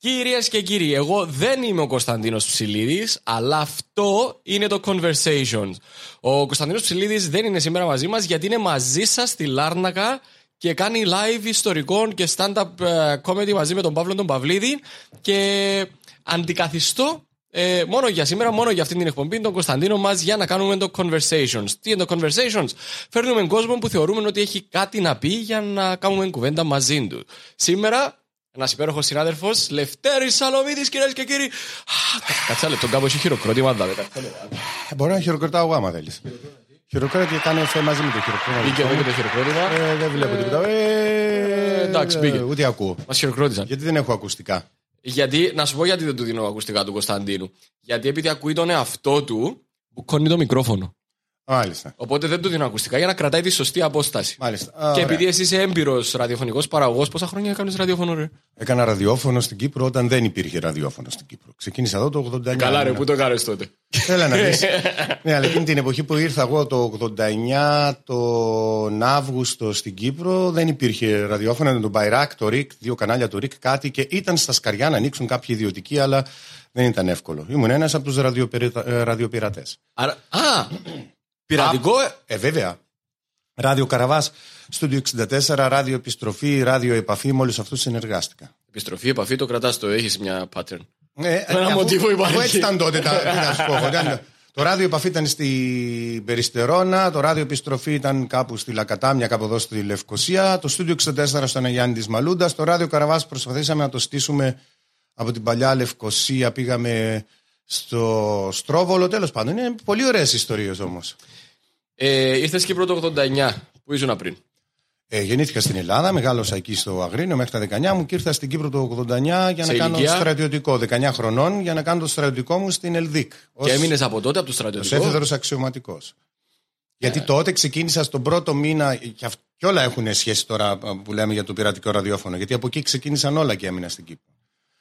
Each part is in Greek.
Κυρίες και κύριοι, εγώ δεν είμαι ο Κωνσταντίνος Ψηλίδης, αλλά αυτό είναι το Conversations. Ο Κωνσταντίνος Ψηλίδης δεν είναι σήμερα μαζί μας γιατί είναι μαζί σας στη Λάρνακα και κάνει live ιστορικών και stand-up ε, comedy μαζί με τον Παύλο τον Παυλίδη και αντικαθιστώ ε, μόνο για σήμερα, μόνο για αυτή την εκπομπή, τον Κωνσταντίνο μας για να κάνουμε το Conversations. Τι είναι το Conversations? Φέρνουμε κόσμο που θεωρούμε ότι έχει κάτι να πει για να κάνουμε κουβέντα μαζί του. Σήμερα ένας υπέροχος συνάδελφος, Λευτέρη Σαλομίδης, κυρίες και κύριοι. Κάτσε λεπτό, κάπου έχει χειροκρότημα. Ε, Μπορώ να χειροκροτάω εγώ άμα θέλεις. Χειροκρότημα και κάνω σε μαζί με το χειροκρότημα. Μπήκε εδώ και το χειροκρότημα. Ε, δεν βλέπω τίποτα. Ε, εντάξει, μπήκε. Ούτε ακούω. Μας χειροκρότησαν. Γιατί δεν έχω ακουστικά. Γιατί, να σου πω γιατί δεν του δίνω ακουστικά του Κωνσταντίνου. Γιατί επειδή ακούει τον εαυτό του, που κόνει το μικρόφωνο. Μάλιστα. Οπότε δεν του δίνω ακουστικά για να κρατάει τη σωστή απόσταση. Μάλιστα. και επειδή εσύ είσαι έμπειρος ραδιοφωνικός παραγωγός, πόσα χρόνια έκανες ραδιόφωνο, ρε; Έκανα ραδιόφωνο στην Κύπρο όταν δεν υπήρχε ραδιόφωνο στην Κύπρο. Ξεκίνησα εδώ το 89. Καλά, ρε, πού το κάνει τότε; Έλα να δεις. ναι, αλλά εκείνη την εποχή που ήρθα εγώ το 89, τον Αύγουστο στην Κύπρο, δεν υπήρχε ραδιόφωνο. Ήταν το Μπαϊράκ, το ΡΙΚ, δύο κανάλια του ΡΙΚ, κάτι και ήταν στα σκαριά να ανοίξουν κάποιοι ιδιωτικοί, αλλά δεν ήταν εύκολο. Ήμουν ένας από τους ραδιοπειρατές. Άρα, α, Πειρατικό. ε, βέβαια. Ράδιο Καραβάς, Στούντιο 64, Ράδιο Επιστροφή, Ράδιο Επαφή, με όλου αυτούς συνεργάστηκα. Επιστροφή, επαφή, το κρατάς το, έχεις μια pattern. Ε, ένα μοτίβο υπάρχει. έτσι ήταν τότε. Τα, να σου πω, το ράδιο επαφή ήταν στην Περιστερώνα, το ράδιο επιστροφή ήταν κάπου στη Λακατάμια, κάπου εδώ στη Λευκοσία, το στούντιο 64 στον Αγιάννη της Μαλούντας, το ράδιο Καραβάς προσπαθήσαμε να το στήσουμε από την παλιά Λευκοσία, πήγαμε στο Στρόβολο, τέλος πάντων. Είναι πολύ ωραίες ιστορίες όμως. Ε, ήρθες Κύπρο το 89. Πού ήσουν πριν. Ε, γεννήθηκα στην Ελλάδα, μεγάλωσα εκεί στο Αγρίνιο μέχρι τα 19 μου και ήρθα στην Κύπρο το 89 για να Σε κάνω ηλικία; στρατιωτικό. 19 χρονών για να κάνω το στρατιωτικό μου στην Ελδίκ. Και έμεινες από τότε από το Ω στρατιωτικό. έφεδρος αξιωματικός. Γιατί τότε ξεκίνησα στον πρώτο μήνα. Και, αυ- και όλα έχουν σχέση τώρα που λέμε για το πειρατικό ραδιόφωνο. Γιατί από εκεί ξεκίνησαν όλα και έμεινα στην Κύπρο.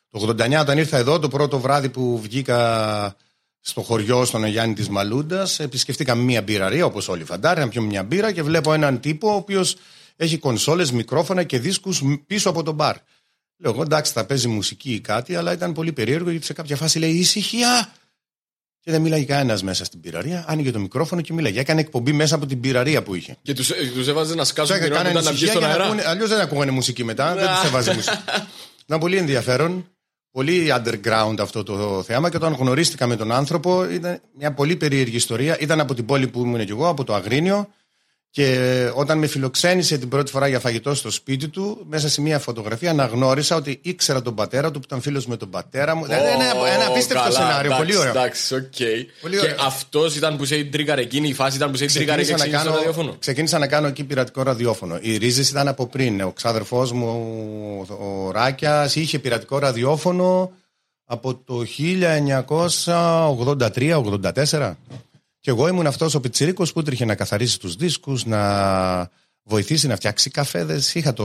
Το 89 όταν ήρθα εδώ, το πρώτο βράδυ που βγήκα στο χωριό στον Αγιάννη της Μαλούντας, επισκεφτήκαμε μία μπειραρία, όπως όλοι φαντάρε, να πιούμε μια μπύρα και βλέπω έναν τύπο ο οποίος έχει κονσόλες, μικρόφωνα και δίσκους πίσω από τον μπαρ. Λέω εγώ εντάξει, θα παίζει μουσική ή κάτι, αλλά ήταν πολύ περίεργο γιατί σε κάποια φάση λέει ησυχία. Και δεν μίλαγε κανένας μέσα στην πυραρία. Άνοιγε το μικρόφωνο και μίλαγε. Έκανε εκπομπή μέσα από την πυραρία που είχε. Και τους τους έβαζε να σκάσουν Τους την ώρα που έκανε ήταν να βγει ησυχία στον για να αέρα. ακούνε. Αλλιώς δεν ακούγανε μουσική μετά. δεν τους έβαζε μουσική. Ήταν πολύ ενδιαφέρον. Πολύ underground αυτό το θέμα και όταν γνωρίστηκα με τον άνθρωπο ήταν μια πολύ περίεργη ιστορία. Ήταν από την πόλη που ήμουν και εγώ, από το Αγρίνιο. Και όταν με φιλοξένησε την πρώτη φορά για φαγητό στο σπίτι του, μέσα σε μια φωτογραφία αναγνώρισα ότι ήξερα τον πατέρα του που ήταν φίλος με τον πατέρα μου. Δηλαδή, ένα, ένα απίστευτο καλά, σενάριο. εντάξει, πολύ ωραίο. Εντάξει, οκ. Πολύ Και ωραίο. αυτός ήταν που σε τρίγκαρε εκείνη η φάση, ήταν που σε τρίγκαρε και Ξεκίνησα να, εξήγησε το κάνω, ραδιόφωνο; ξεκίνησα να κάνω εκεί πειρατικό ραδιόφωνο. Οι ρίζες ήταν από πριν. Ο ξάδερφός μου, ο, ο Ράκιας, είχε πειρατικό ραδιόφωνο από το 1983-84. Και εγώ ήμουν αυτός ο πιτσιρίκος που έτρεχε να καθαρίσει τους δίσκους, να βοηθήσει να φτιάξει καφέδες. Είχα το,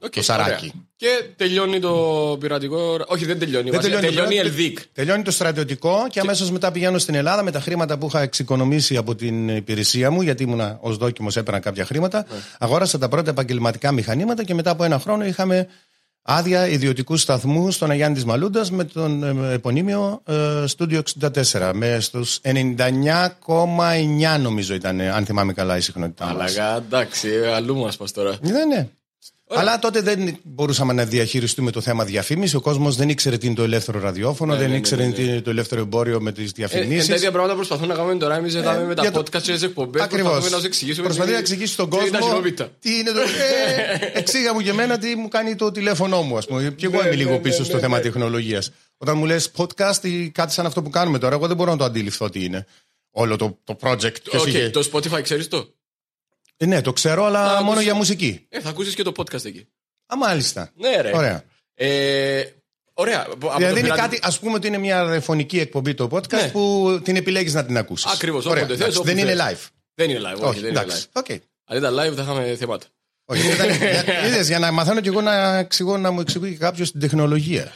Οκ, το σαράκι. ωραία. Και τελειώνει το πειρατικό. Όχι, δεν τελειώνει. Δεν βασικά, τελειώνει η το- Ελδίκ. Τελειώνει το στρατιωτικό και αμέσως μετά πηγαίνω στην Ελλάδα με τα χρήματα που είχα εξοικονομήσει από την υπηρεσία μου, γιατί ήμουνα ως δόκιμος, έπαιρνα κάποια χρήματα. Ναι. Αγόρασα τα πρώτα επαγγελματικά μηχανήματα και μετά από ένα χρόνο είχαμε άδεια ιδιωτικού σταθμού στον Αγιάννη της Μαλούντας με τον ε, επωνύμιο ε, Studio 64. Με στους 99,9 νομίζω ήταν, ε, αν θυμάμαι καλά, η συχνότητά μας. Αλλαγά, εντάξει, αλλού μας πας τώρα. Ναι, ναι. Ωραία. Αλλά τότε δεν μπορούσαμε να διαχειριστούμε το θέμα διαφήμιση. Ο κόσμος δεν ήξερε τι είναι το ελεύθερο ραδιόφωνο, Ναι, δεν ναι, ναι, ήξερε ναι, τι είναι το ελεύθερο εμπόριο με τις Ε, ε, διαφημίσεις. τέτοια πράγματα προσπαθούν να κάνουμε τώρα. Εμείς ζητάμε με τα Ε, για το- podcast και τις εκπομπές. Ακριβώς. Προσπαθούμε να σου εξηγήσουμε. Προσπαθεί τι- να εξηγήσει στον τι είναι τα κόσμο χειρόπιτα. τι είναι το. Ε, εξήγα μου και εμένα τι μου κάνει το τηλέφωνό μου, ας πούμε. Και εγώ Ναι, είμαι ναι, λίγο ναι, πίσω ναι, στο ναι, θέμα ναι. τεχνολογίας. Όταν μου λες podcast ή κάτι σαν αυτό που κάνουμε τώρα, εγώ δεν μπορώ να το αντιληφθώ τι είναι. Όλο το, το project. Ποιος Οκ, είχε- το Spotify ξέρεις το; Ε, ναι, το ξέρω, αλλά Α, μόνο ακούς- για μουσική. Ε, θα ακούσεις και το podcast εκεί. Α, μάλιστα. Ναι, ρε. Ωραία. Ε, ωραία. Από το Δηλαδή είναι πειρατη- κάτι, ας πούμε ότι είναι μια φωνική εκπομπή το podcast Ναι. που την επιλέγεις να την ακούσεις. Ακριβώς, όποτε θες, όπου Δεν είναι θες. live. Δεν είναι live. Όχι, Όχι, δεν είναι εντάξει. live. Οκ. Αν ήταν live θα είχαμε θέματα. Όχι, ήταν- για- είδες, για να μαθαίνω κι εγώ να, εξηγώ, να μου εξηγεί κάποιος την τεχνολογία.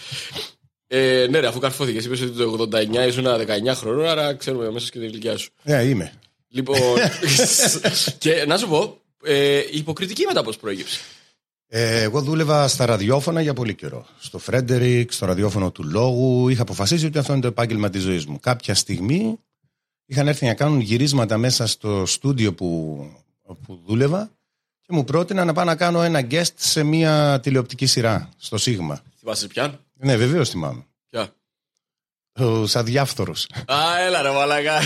Ε, ναι, ρε, αφού καρφώθηκες. Είπες ότι το 89 ήσουν 19 χρονών, άρα ξέρουμε αμέσως και την ηλικία σου. Ναι, είμαι. Λοιπόν. και να σου πω, ε, η υποκριτική μετά πώ προέκυψε. Ε, εγώ δούλευα στα ραδιόφωνα για πολύ καιρό. Στο Φρέντερικ, στο ραδιόφωνο του λόγου. Είχα αποφασίσει ότι αυτό είναι το επάγγελμα της ζωής μου. Κάποια στιγμή είχαν έρθει να κάνουν γυρίσματα μέσα στο στούντιο που, που δούλευα και μου πρότειναν να πάω να κάνω ένα guest σε μια τηλεοπτική σειρά στο Σίγμα. Θυμάσαι πια. Ναι, βεβαίως θυμάμαι. Ποια. Ο Σαδιάφθορος. Α, έλα ρε μαλακά.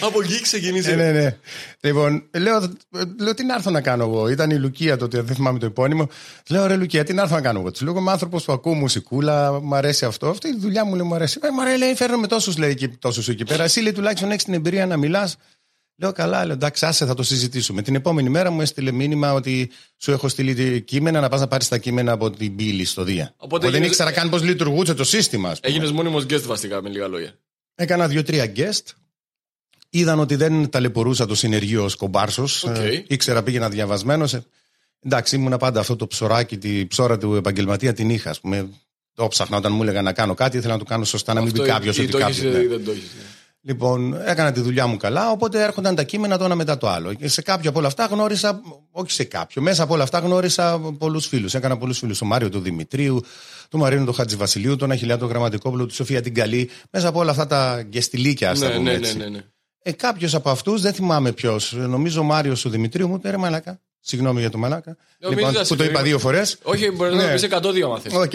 Από εκεί ξεκίνησε. Ε, ναι, ναι. Λοιπόν, λέω, λέω τι να έρθω να κάνω εγώ. Ήταν η Λουκία τότε, δεν θυμάμαι το επώνυμο. Λέω ρε Λουκία, τι να έρθω να κάνω εγώ. Της λέω είμαι άνθρωπος που ακούω μουσικούλα, μου αρέσει αυτό. Αυτή η δουλειά μου λέει μου αρέσει. Ε, μωρέ, λέει, φέρνω με τόσους λέει εκεί, τόσους εκεί πέρα. Εσύ λέει τουλάχιστον έχεις την εμπειρία να μιλάς. Λέω καλά, λέω εντάξει, άσε θα το συζητήσουμε. Την επόμενη μέρα μου έστειλε μήνυμα ότι σου έχω στείλει κείμενα να πας να πάρεις τα κείμενα από την πύλη στο Δία. Οπότε δεν έγινες- ήξερα καν πώς λειτουργούσε το σύστημα. ας πούμε. Έγινες μόνιμος guest βασικά με λίγα λόγια. Έκανα δύο-τρία guest. Είδαν ότι δεν ταλαιπωρούσα το συνεργείο ως κομπάρσος. Οκ. ήξερα, πήγαινα διαβασμένος. Εντάξει, ήμουνα πάντα αυτό το ψωράκι, τη ψώρα του επαγγελματία την είχα. Ας πούμε. Το ψάχνα όταν μου έλεγαν να κάνω κάτι, ήθελα να το κάνω σωστά, να μην πει Αυτό κάποιος ή ότι το έχεις κάποιο. ή δεν το έχεις, ναι. Λοιπόν, έκανα τη δουλειά μου καλά, οπότε έρχονταν τα κείμενα το ένα μετά το άλλο. Και σε κάποιο από όλα αυτά γνώρισα, όχι σε κάποιο, μέσα από όλα αυτά γνώρισα πολλούς φίλους. Έκανα πολλούς φίλους. Τον Μάριο του Δημητρίου, του Μαρίνου του Χατζηβασιλείου, τον Αχιλλέα του Γραμματικόπουλου, τη Σοφία την Καλή. Μέσα από όλα αυτά τα γκεστιλίκια, ας τα Ναι, πούμε ναι, ναι, έτσι. ναι, ναι. Ε, Κάποιος από αυτούς, δεν θυμάμαι ποιος, νομίζω ο Μάριος του Δημητρίου, μου είπε ρε μαλάκα. Συγγνώμη για το μαλάκα. μην Λοιπόν, είδα που το είπα συγγνώμη. δύο φορές. Όχι, μπορεί να Ναι. το πει 102 αν θες. Οκ.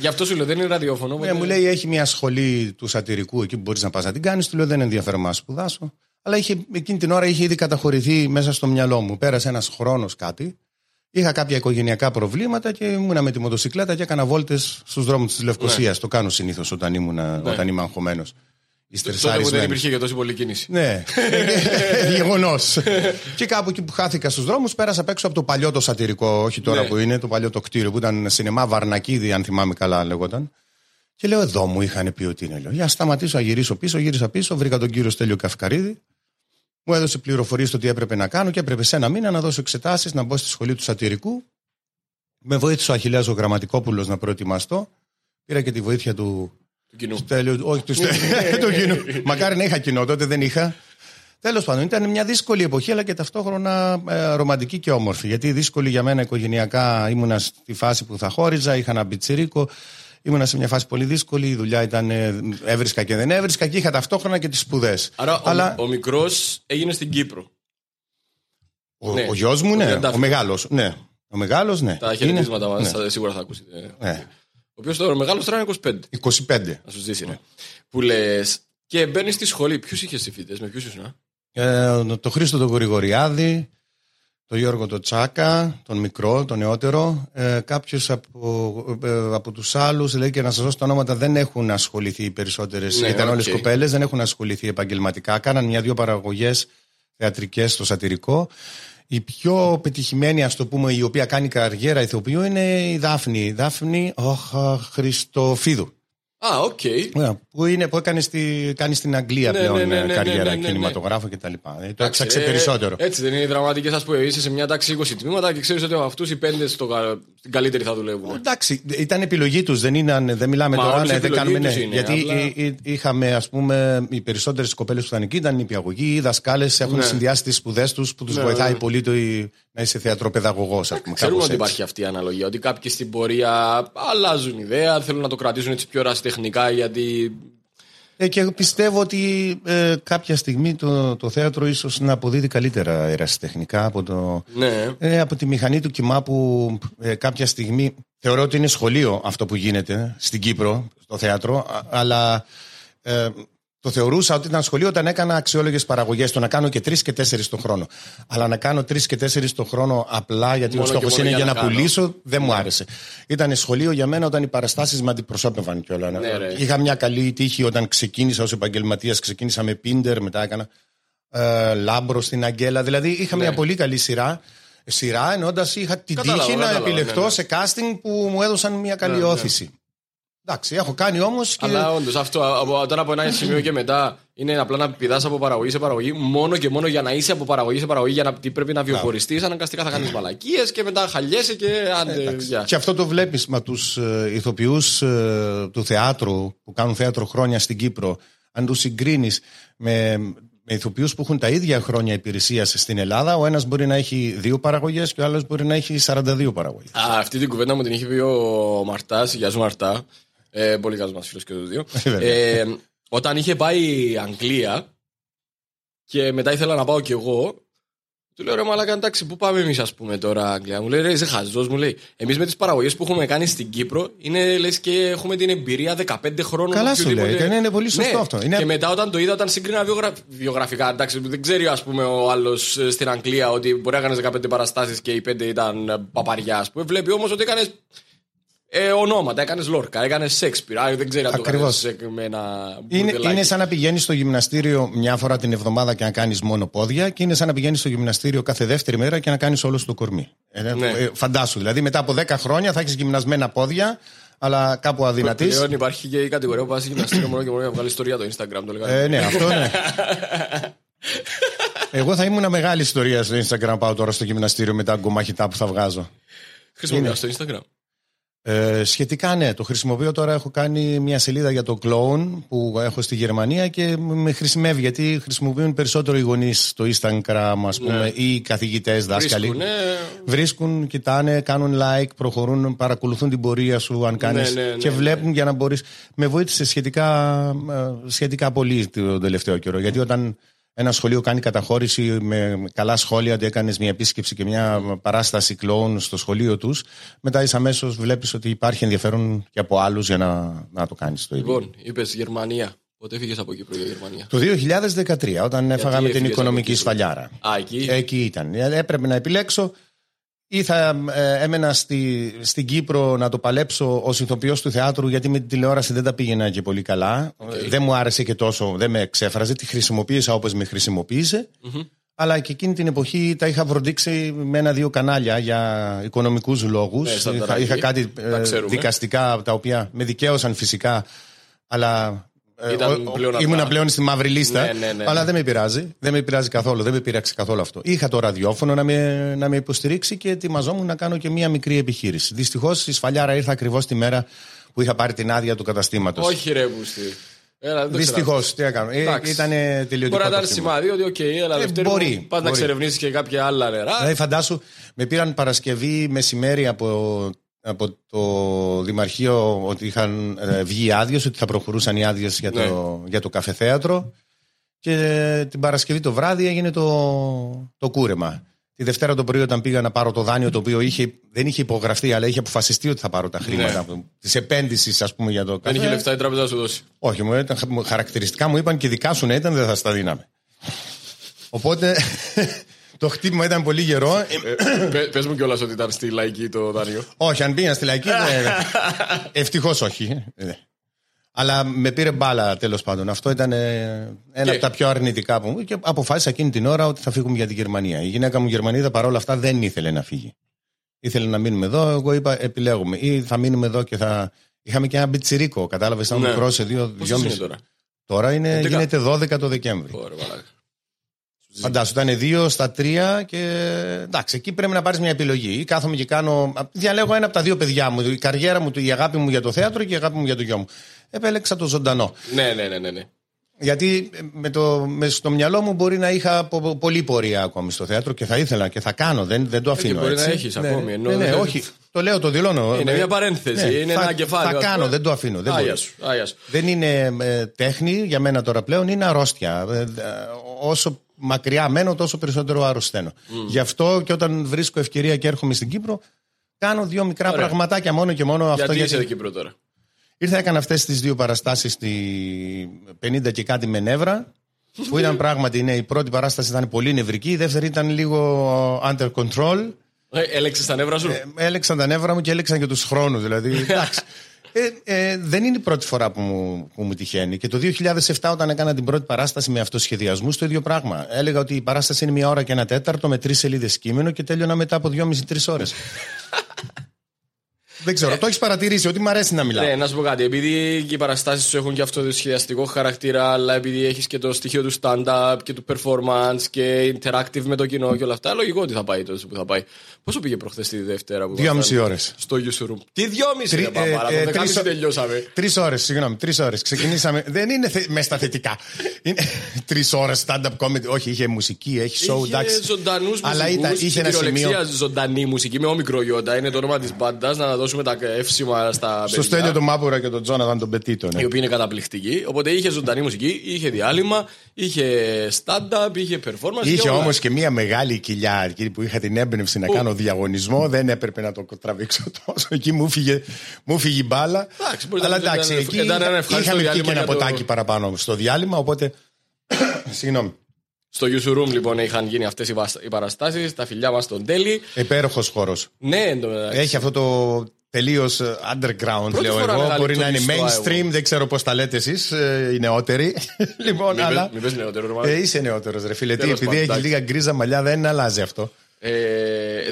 Γι' αυτό σου λέω, δεν είναι ραδιόφωνο. Ναι, οπότε- μου λέει έχει μια σχολή του σατυρικού εκεί που μπορείς να πας να την κάνεις. Του λέω δεν ενδιαφέρον να σπουδάσω. Αλλά είχε, εκείνη την ώρα είχε ήδη καταχωρηθεί μέσα στο μυαλό μου. Πέρασε ένας χρόνος κάτι. Είχα κάποια οικογενειακά προβλήματα και ήμουνα με τη μοτοσυκλέτα και έκανα βόλτες στους δρόμους της Λευκοσίας. Το κάνω συνήθως όταν, ήμουνα, όταν είμαι αγχωμένος. Τότε που δεν υπήρχε και τόση πολλή κίνηση. Ναι, γεγονός. και κάπου εκεί που χάθηκα στους δρόμους, πέρασα απ' έξω από το παλιό το σατυρικό, όχι τώρα Ναι. που είναι, το παλιό το κτίριο που ήταν σινεμά Βαρνακίδη, αν θυμάμαι καλά λέγονταν. Και λέω, εδώ μου είχαν πει ότι είναι. Λέω, για να σταματήσω, να γυρίσω πίσω, γύρισα πίσω, βρήκα τον κύριο Στέλιο Καυκαρίδη. Μου έδωσε πληροφορίες το τι έπρεπε να κάνω και έπρεπε σε ένα μήνα να δώσω εξετάσεις, να μπω στη σχολή του σατυρικού. Με βοήθησε ο Αχιλέας ο Γραμματικόπουλος να προετοιμαστώ. Πήρα και τη βοήθεια του, Του κοινού. Στέλιο, όχι του Στέλιο. του κοινού. Μακάρι να είχα κοινό, τότε δεν είχα. Τέλος πάντων, ήταν μια δύσκολη εποχή, αλλά και ταυτόχρονα ε, ρομαντική και όμορφη. Γιατί δύσκολη για μένα οικογενειακά ήμουνα στη φάση που θα χώριζα, είχα ένα μπιτσιρίκο. Ήμουνα σε μια φάση πολύ δύσκολη. Η δουλειά ήταν ε, έβρισκα και δεν έβρισκα και είχα ταυτόχρονα και τις σπουδές. Άρα Αλλά ο, ο μικρός έγινε στην Κύπρο. ο, ναι. ο γιος μου, Ο ναι. Τριαντάφυλλος. Ο μεγάλος, ναι. Ο μεγάλος, ναι. Τα Είναι- χαιρετίσματα μας ναι. σίγουρα θα ακούσετε. Ναι. Ο οποίος τώρα μεγάλος τώρα είναι 25. 25. Να σου ζήσει, ναι. Που λες. Και μπαίνει στη σχολή. Ποιους είχες συμφοιτητές, με ποιους ήσουν. Ε, το Χρήστο τον Γρηγοριάδη, τον Γιώργο τον Τσάκα, τον μικρό, τον νεότερο. Ε, Κάποιου από, ε, από τους άλλους, λέει και να σας δώσω τα ονόματα, δεν έχουν ασχοληθεί οι περισσότερες. Ναι, ήταν όλες οκ. κοπέλες, δεν έχουν ασχοληθεί επαγγελματικά. Κάναν μια-δύο παραγωγές θεατρικές στο σατυρικό. Η πιο πετυχημένη, ας το πούμε, η οποία κάνει καριέρα ηθοποιού είναι η Δάφνη. Η Δάφνη, όχ, Χριστοφίδου. Α, οκ. Ναι, Που, είναι, που έκανε στη, κάνει στην Αγγλία Ναι, πλέον ναι, ναι, ε, ναι, καριέρα ναι, ναι, ναι. κινηματογράφο κτλ. Ε, Το Εντάξει, έψαξε ε, περισσότερο. Έτσι δεν είναι οι δραματικές, ας πούμε. Είσαι σε μια τάξη 20 τμήματα και ξέρεις ότι από αυτούς οι πέντε στο, κα- στην καλύτερη θα δουλεύουν. Εντάξει, ήταν επιλογή τους, δεν, είναι- δεν μιλάμε Μα τώρα. όλες οι Ναι, δεν επιλογή κάνουμε, τους ναι. είναι, Γιατί απλά- εί- εί- είχαμε, ας πούμε, οι περισσότερες κοπέλες που ήταν εκεί ήταν νηπιαγωγοί, οι δασκάλες έχουν Ναι. συνδυάσει τις σπουδές τους που τους Ναι, βοηθάει ναι. πολύ το η- να είσαι θεατροπαιδαγωγός. Ξέρουμε ότι υπάρχει αυτή η αναλογία. Ότι κάποιοι στην πορεία αλλάζουν ιδέα, θέλουν να το κρατήσουν έτσι πιο ερασιτεχνικά γιατί. Ε, και πιστεύω ότι ε, κάποια στιγμή το, το θέατρο ίσως να αποδίδει καλύτερα ερασιτεχνικά από, το, Ναι. ε, από τη μηχανή του κοιμά που ε, κάποια στιγμή θεωρώ ότι είναι σχολείο αυτό που γίνεται στην Κύπρο, στο θέατρο, α- αλλά ε, το θεωρούσα ότι ήταν σχολείο όταν έκανα αξιόλογες παραγωγές. Το να κάνω και τρεις και τέσσερις το χρόνο. Αλλά να κάνω τρεις και τέσσερις το χρόνο απλά γιατί Μόνο ο και στόχος μόνο είναι για για να να, κάνω. πουλήσω, δεν μου άρεσε. Ήταν σχολείο για μένα όταν οι παραστάσεις με αντιπροσώπευαν κιόλα. Ναι, ρε. Είχα μια καλή τύχη όταν ξεκίνησα ως επαγγελματίας. Ξεκίνησα με Πίντερ, μετά έκανα ε, Λάμπρο στην Αγγέλα. Δηλαδή είχα μια πολύ καλή σειρά. Σειρά εννοώντας είχα την Κατάλαβα, τύχη να κατάλαβα, επιλεχτώ ναι, ναι. σε casting που μου έδωσαν μια καλή Ναι, ναι. ώθηση. Εντάξει, έχω κάνει όμως. Και... Αλλά όντως αυτό από, τώρα από ένα σημείο και μετά είναι απλά να πηδάς από παραγωγή σε παραγωγή μόνο και μόνο για να είσαι από παραγωγή σε παραγωγή για να τι πρέπει να βιοποριστείς. Αναγκαστικά θα κάνεις μαλακίες και μετά χαλιέσαι και άντε. γεια. Και αυτό το βλέπεις με τους ε, ηθοποιούς του θεάτρου που κάνουν θέατρο χρόνια στην Κύπρο. Αν του συγκρίνεις με, με ηθοποιούς που έχουν τα ίδια χρόνια υπηρεσίας στην Ελλάδα, ο ένας μπορεί να έχει δύο παραγωγές και ο άλλος μπορεί να έχει 42 παραγωγές. Α, αυτή την κουβέντα μου την είχε πει ο Μαρτάς. Γεια σου, Μαρτά. Ε, πολύ καλός μας φίλος και τους δύο. βέβαια. ε, όταν είχε πάει Αγγλία και μετά ήθελα να πάω κι εγώ, του λέω ρε Μαλάκα, εντάξει, πού πάμε εμείς, ας πούμε τώρα Αγγλία. Μου λέει ρε, είσαι χαζός, μου λέει. Εμείς με τις παραγωγές που έχουμε κάνει στην Κύπρο είναι λες και έχουμε την εμπειρία 15 χρόνων. Καλά σου οποιοδήποτε- λέει, και ναι, είναι πολύ σωστό Ναι. αυτό. Είναι- Και μετά όταν το είδα, όταν σύγκρινα βιογρα... βιογραφικά, εντάξει, δεν ξέρει ας πούμε ο άλλος στην Αγγλία ότι μπορεί να κάνει 15 παραστάσεις και οι 5 ήταν ε, παπαριά, ας πούμε. Βλέπει όμως ότι έκανες ε, ονόματα, έκανες Λόρκα, έκανες Σέξπιρ. Α, δεν ξέρει αν το Ακριβώς. έκανε με ένα. Είναι, μπουρδελάκι. είναι σαν να πηγαίνεις στο γυμναστήριο μια φορά την εβδομάδα και να κάνεις μόνο πόδια, και είναι σαν να πηγαίνεις στο γυμναστήριο κάθε δεύτερη μέρα και να κάνεις όλο σου το κορμί. Ε, Ναι. ε, φαντάσου, δηλαδή μετά από 10 χρόνια θα έχεις γυμνασμένα πόδια, αλλά κάπου αδυνατή. Πλέον υπάρχει και η κατηγορία που πας γυμναστήριο μόνο και μόνο για να βγάλεις ιστορία το Instagram. Το λέγανε. Ε, ναι, αυτό ναι. Εγώ θα ήμουν μεγάλη ιστορία στο Instagram. Πάω τώρα στο γυμναστήριο με τα γκομάχητά που θα βγάζω. Χρησιμοποιώ στο Instagram. Ε, σχετικά ναι, το χρησιμοποιώ τώρα. Έχω κάνει μια σελίδα για το κλόουν που έχω στη Γερμανία και με χρησιμεύει γιατί χρησιμοποιούν περισσότερο οι γονείς το Instagram, ας πούμε, ή οι καθηγητές, δάσκαλοι. Ναι. Βρίσκουνε, Βρίσκουν, κοιτάνε, κάνουν like, προχωρούν, παρακολουθούν την πορεία σου αν κάνεις ναι, ναι, και ναι. βλέπουν για να μπορείς... Με βοήθησε σχετικά, ε, σχετικά πολύ τον τελευταίο καιρό. Γιατί όταν ένα σχολείο κάνει καταχώρηση με καλά σχόλια ότι έκανες μια επίσκεψη και μια παράσταση κλόουν στο σχολείο τους μετά είσαι αμέσως βλέπεις ότι υπάρχει ενδιαφέρον και από άλλους για να, να το κάνεις το ίδιο. Λοιπόν, είπες Γερμανία. Πότε έφυγε από Κύπρο για Γερμανία; Το 2013 όταν έφαγα με την έφυγες από οικονομική Κύπρο; σφαλιάρα. Α, εκεί. Εκεί ήταν. Ε, Έπρεπε να επιλέξω ή θα ε, έμενα στη, στην Κύπρο να το παλέψω ως ηθοποιός του θεάτρου, γιατί με την τηλεόραση δεν τα πήγαινα και πολύ καλά. Ε, Δεν μου άρεσε και τόσο, δεν με εξέφραζε. Τη χρησιμοποίησα όπως με χρησιμοποίησε. Αλλά και εκείνη την εποχή τα είχα βροντίξει με ένα-δύο κανάλια για οικονομικούς λόγους. Ναι, σαν είχα, ταράκι. είχα κάτι ε, Τα ξέρουμε. δικαστικά τα οποία με δικαίωσαν φυσικά. Αλλά ε, Ήταν ο- ο- πλέον ήμουνα απλά. πλέον στη μαύρη λίστα. Ναι, ναι, ναι, αλλά ναι. δεν με πειράζει. Δεν με πειράζει καθόλου. Δεν με πειράξει καθόλου αυτό. Είχα το ραδιόφωνο να με, να με υποστηρίξει και ετοιμαζόμουν να κάνω και μία μικρή επιχείρηση. Δυστυχώς η σφαλιάρα ήρθε ακριβώς τη μέρα που είχα πάρει την άδεια του καταστήματος. Όχι, ρε, πούστη. Έλα, δεν το Δυστυχώς. Τι έκανα. Ε, Εντάξει. Ήταν τελειωτικό. Μπορεί να το ήταν χτύπημα. σημάδι ότι, οκ, αλλά Ε, δεύτερη μπορεί, πα να μπορεί. εξερευνήσει και κάποια άλλα νερά. Δηλαδή, φαντάσου, με πήραν Παρασκευή μεσημέρι από, από το Δημαρχείο ότι είχαν ε, βγει άδειες, ότι θα προχωρούσαν οι άδειες για, το, Ναι. για το καφεθέατρο. Και ε, την Παρασκευή το βράδυ έγινε το, το κούρεμα. Τη Δευτέρα το πρωί, όταν πήγα να πάρω το δάνειο, το οποίο είχε, δεν είχε υπογραφεί, αλλά είχε αποφασιστεί ότι θα πάρω τα χρήματα Ναι. της επένδυσης, ας πούμε, για το Δεν καφέ. είχε λεφτά η τράπεζα να σου δώσει. Όχι, μου ήταν χαρακτηριστικά μου είπαν και δικά σου να ήταν, δεν θα στα δίναμε. Οπότε το χτύπημα ήταν πολύ γερό. Πε μου κιόλας ότι ήταν στη λαϊκή το δάνειο. Όχι, αν πήγα στη λαϊκή. Ευτυχώς όχι. Ε, Αλλά με πήρε μπάλα τέλος πάντων. Αυτό ήταν ε, ένα Και- από τα πιο αρνητικά που μου και αποφάσισα εκείνη την ώρα ότι θα φύγουμε για τη Γερμανία. Η γυναίκα μου Γερμανίδα παρόλα αυτά δεν ήθελε να φύγει. Ήθελε να μείνουμε εδώ. Εγώ είπα επιλέγουμε. Ή θα μείνουμε εδώ και θα Είχαμε και ένα μπιτσιρίκο, κατάλαβες, ήταν Ναι. μικρό σε δύο, Πόσος δυόμιση. είναι τώρα; Τώρα είναι, 11. γίνεται 12 το Δεκέμβρη. Ωραία, μαλάκα. Φαντάσου, ήταν δύο στα τρία και εντάξει, εκεί πρέπει να πάρεις μια επιλογή. Ή κάθομαι και κάνω. Διαλέγω ένα από τα δύο παιδιά μου. Η καριέρα μου, η αγάπη μου για το θέατρο και η αγάπη μου για το γιο μου. Επέλεξα το ζωντανό. Ναι, ναι, ναι, ναι. ναι. Γιατί ε, με το, με στο μυαλό μου μπορεί να είχα πο- πο- πολλή πορεία ακόμη στο θέατρο και θα ήθελα και θα κάνω. Δεν, δεν το αφήνω. Ε, μπορεί έτσι. να έχεις ναι, ακόμη, ενώ Ναι, ναι, δεν- όχι. Το λέω, το δηλώνω. Είναι Ε, μια παρένθεση, ναι, είναι θα, ένα κεφάλαιο. Θα ας κάνω, πούμε. δεν το αφήνω. Δεν, Άγια μπορεί. σου, άγια σου. δεν είναι ε, τέχνη για μένα τώρα πλέον, είναι αρρώστια. Ε, ε, όσο μακριά μένω, τόσο περισσότερο αρρωσταίνω. Γι' αυτό και όταν βρίσκω ευκαιρία και έρχομαι στην Κύπρο, κάνω δύο μικρά Ωραία. πραγματάκια μόνο και μόνο αυτό. Γιατί είσαι Κύπρο τώρα; Ήρθα, έκανα αυτές τις δύο παραστάσεις στη 50 και κάτι με νεύρα. Που ήταν πράγματι, ναι, η πρώτη παράσταση ήταν πολύ νευρική, η δεύτερη ήταν λίγο under control. Ε, Έλεξες τα νεύρα σου; Ε, έλεξαν τα νεύρα μου και έλεξαν και τους χρόνους. Δηλαδή, εντάξει. Ε, ε, δεν είναι η πρώτη φορά που μου, που μου τυχαίνει. Και το 2007, όταν έκανα την πρώτη παράσταση με αυτοσχεδιασμούς, το ίδιο πράγμα. Έλεγα ότι η παράσταση είναι μία ώρα και ένα τέταρτο με τρεις σελίδες κείμενο και τέλειωνα μετά από δυόμιση-τρεις ώρες. δεν ξέρω, το έχεις παρατηρήσει ότι μου αρέσει να μιλάω. Ναι, να σου πω κάτι. Επειδή και οι παραστάσεις σου έχουν και αυτό το σχεδιαστικό χαρακτήρα, αλλά επειδή έχεις και το στοιχείο του stand-up και του performance και interactive με το κοινό και όλα αυτά, λογικό ότι θα πάει τόσο που θα πάει. Πόσο πήγε προχθές τη Δευτέρα που Δυόμιση ήμασταν ώρες. Στο Youth Room. Τι δυόμιση Τρι- ρε παπάρα, ε, ε, το τρεις δεκάμιση ο- τελειώσαμε. Τρεις ώρες, συγγνώμη, τρεις ώρες. Ξεκινήσαμε. δεν είναι θε, μες στα θετικά. Είναι τρεις ώρες stand-up comedy. Όχι, είχε μουσική, έχει show, Είχε εντάξει. ζωντανούς μουσικού. Αλλά ήταν, είχε ένα σημείο. ζωντανή μουσική με όμικρο γιώτα. Είναι το όνομα της μπάντας. Να αναδώσουμε τα εύσημα στα Στο παιδιά. Στέλιο τον Μάπουρα και τον Τζόναθαν τον Πετίτο. Ναι. η οποία είναι καταπληκτική. Οπότε είχε ζωντανή μουσική, είχε διάλειμμα, είχε stand-up, είχε performance. Είχε και όλα. όμως και μία μεγάλη κοιλιά εκεί που είχα την έμπνευση να κάνω διαγωνισμό. Δεν έπρεπε να το τραβήξω τόσο. Εκεί μου φύγε, μου φύγε η μπάλα. Εντάξει, μπορείς Αλλά να- εντάξει, ήταν- εκεί ήταν ένα ευχάριστο είχαμε εκεί διάλειμμα και ένα για το- ποτάκι παραπάνω στο διάλειμμα. Οπότε. Συγγνώμη. Στο Youth Room λοιπόν είχαν γίνει αυτές οι, βασ- οι παραστάσεις. Τα φιλιά μας στον Τέλη. Υπέροχος χώρος. Ναι, εν τω μεταξύ. Έχει αυτό το τελείως underground, Πρώτη λέω φορά εγώ. μεγάλη Μπορεί να είναι τουριστό mainstream, εγώ. δεν ξέρω πώς τα λέτε εσείς, οι νεότεροι. λοιπόν, Μην αλλά. πες- Μην πες νεότερο, ρε μάλλον. Ε, είσαι νεότερος, ρε φίλε. Τι, Τέλος επειδή πάντων, έχει εντάξει. λίγα γκρίζα μαλλιά, δεν αλλάζει αυτό. Ε,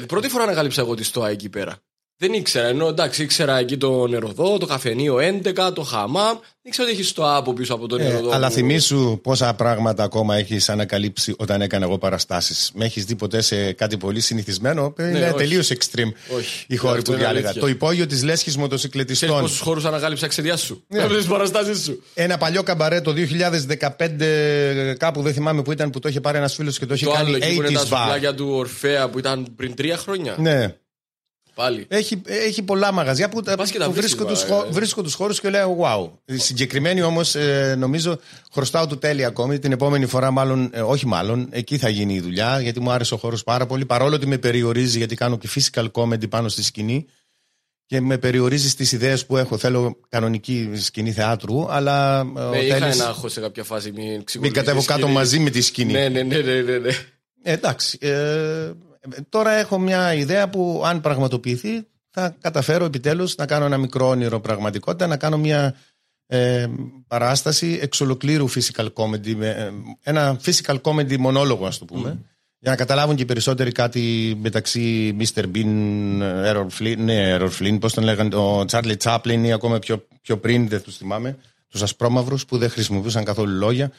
πρώτη φορά ανακάλυψα εγώ τη ΣΤΟΑ εκεί πέρα. Δεν ήξερα. Ενώ εντάξει, ήξερα εκεί το νεροδό, το καφενείο 11, το χαμάμ. Δεν ήξερα ότι έχεις ΣΤΟΑ από πίσω από το Ε, νεροδό. αλλά που- θυμίσου πόσα πράγματα ακόμα έχεις ανακαλύψει όταν έκανα εγώ παραστάσεις. Με έχεις δει ποτέ σε κάτι πολύ συνηθισμένο; είναι Ναι, όχι. τελείως extreme Όχι. η χώρη Αυτό που είναι διάλεγα. αλήθεια. Το υπόγειο της λέσχης Ξέρεις μοτοσυκλετιστών. πόσους χώρους ανακάλυψα εξαιτίας σου. Ναι. Από τις παραστάσεις σου; Ένα παλιό καμπαρέ το 2015, κάπου δεν θυμάμαι που ήταν, που το είχε πάρει ένας φίλος και το είχε Το κάνει άλλο εκεί που είναι τα 80s bar. σουβλάκια του Ορφέα που ήταν πριν τρία χρόνια. Ναι. Πάλι. Έχει, έχει πολλά μαγαζιά που, Πας και τα που βρίσκεις, βρίσκω, τους, μαλάκα, χω- ε. βρίσκω τους χώρους και λέω wow. Η συγκεκριμένη όμως ε, νομίζω χρωστάω του τέλεια ακόμη. Την επόμενη φορά μάλλον, ε, όχι μάλλον, εκεί θα γίνει η δουλειά γιατί μου άρεσε ο χώρος πάρα πολύ παρόλο ότι με περιορίζει γιατί κάνω και physical comedy πάνω στη σκηνή και με περιορίζει στις ιδέες που έχω. Θέλω κανονική σκηνή θεάτρου αλλά ε, ο Ναι, είχα Τέλης ένα άγχος σε κάποια φάση. Μην, μην ξυγουρίζεις κατέβω τη κάτω σκηνή. μαζί με τη σκηνή. Ναι, ναι, ναι, ναι, ναι, ναι. Ε, εντάξει. Ε, τώρα έχω μια ιδέα που αν πραγματοποιηθεί θα καταφέρω επιτέλους να κάνω ένα μικρό όνειρο πραγματικότητα, να κάνω μια ε, παράσταση εξ ολοκλήρου physical comedy, με, ε, ένα physical comedy μονόλογο ας το πούμε, για να καταλάβουν και οι περισσότεροι κάτι μεταξύ Mr. Bean, Errol Flynn, ναι, Errol Flynn, πώς τον λέγανε, ο Charlie Chaplin ή ακόμα πιο, πιο πριν, δεν τους θυμάμαι, τους ασπρόμαυρους που δεν χρησιμοποιούσαν καθόλου λόγια.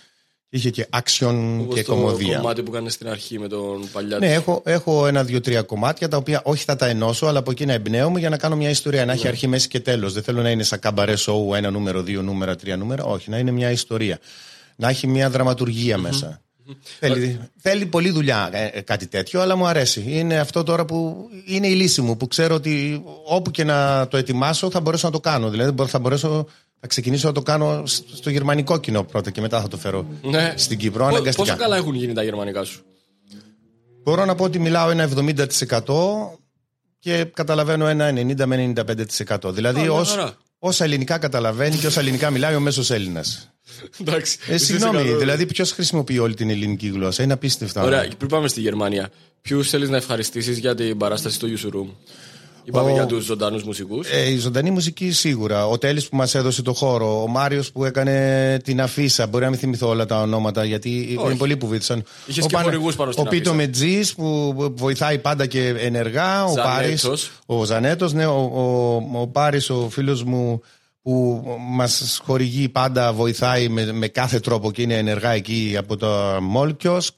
Είχε και action Όπως και το κομμωδία. κομμάτι που έκανε στην αρχή με τον παλιά Ναι, έχω, έχω ένα-δύο-τρία κομμάτια τα οποία όχι θα τα ενώσω, αλλά από εκεί να εμπνέομαι για να κάνω μια ιστορία. Να Ναι. έχει αρχή, μέση και τέλος. Δεν θέλω να είναι σαν καμπαρές σοου, ένα νούμερο, δύο νούμερα, τρία νούμερα. Όχι, να είναι μια ιστορία. Να έχει μια δραματουργία μέσα. Θέλει, θέλει πολλή δουλειά ε, ε, κάτι τέτοιο, αλλά μου αρέσει. Είναι αυτό τώρα που είναι η λύση μου, που ξέρω ότι όπου και να το ετοιμάσω θα μπορέσω να το κάνω. Δηλαδή μπορώ- θα μπορέσω, θα ξεκινήσω να το κάνω σ- στο γερμανικό κοινό πρώτα και μετά θα το φέρω Ναι. στην Κύπρο. Πο- αναγκαστικά. Πόσο καλά έχουν γίνει τα γερμανικά σου; Μπορώ να πω ότι μιλάω ένα 70% και καταλαβαίνω ένα 90 με 95%. Δηλαδή Α, μια ως, χαρά. όσα ελληνικά καταλαβαίνει και όσα ελληνικά μιλάει ο μέσος Έλληνας. Εντάξει. Ε, Εσύ συγγνώμη, είσαι καλό. δηλαδή ποιος χρησιμοποιεί όλη την ελληνική γλώσσα. Είναι απίστευτα. Ωραία, και πριν πάμε στη Γερμανία, ποιους θέλεις να ευχαριστήσεις για την παράσταση στο Youth Room; Είπαμε Ο- για τους ζωντανούς μουσικούς. Ε, η ζωντανή μουσική σίγουρα. Ο Τέλης που μας έδωσε το χώρο. Ο Μάριος που έκανε την αφίσα. Μπορεί να μην θυμηθώ όλα τα ονόματα γιατί είναι πολλοί που βοήθησαν. Είχες ο και χορηγούς πάνω στην Ο Πίτο αφίσα. Μετζής που βοηθάει πάντα και ενεργά. Ο Ζανέτος. Πάρης. Ο Ζανέτος, ναι. Ο, ο, ο Πάρης, ο φίλος μου που μας χορηγεί πάντα, βοηθάει με, με κάθε τρόπο και είναι ενεργά εκεί από το Mall Kiosk.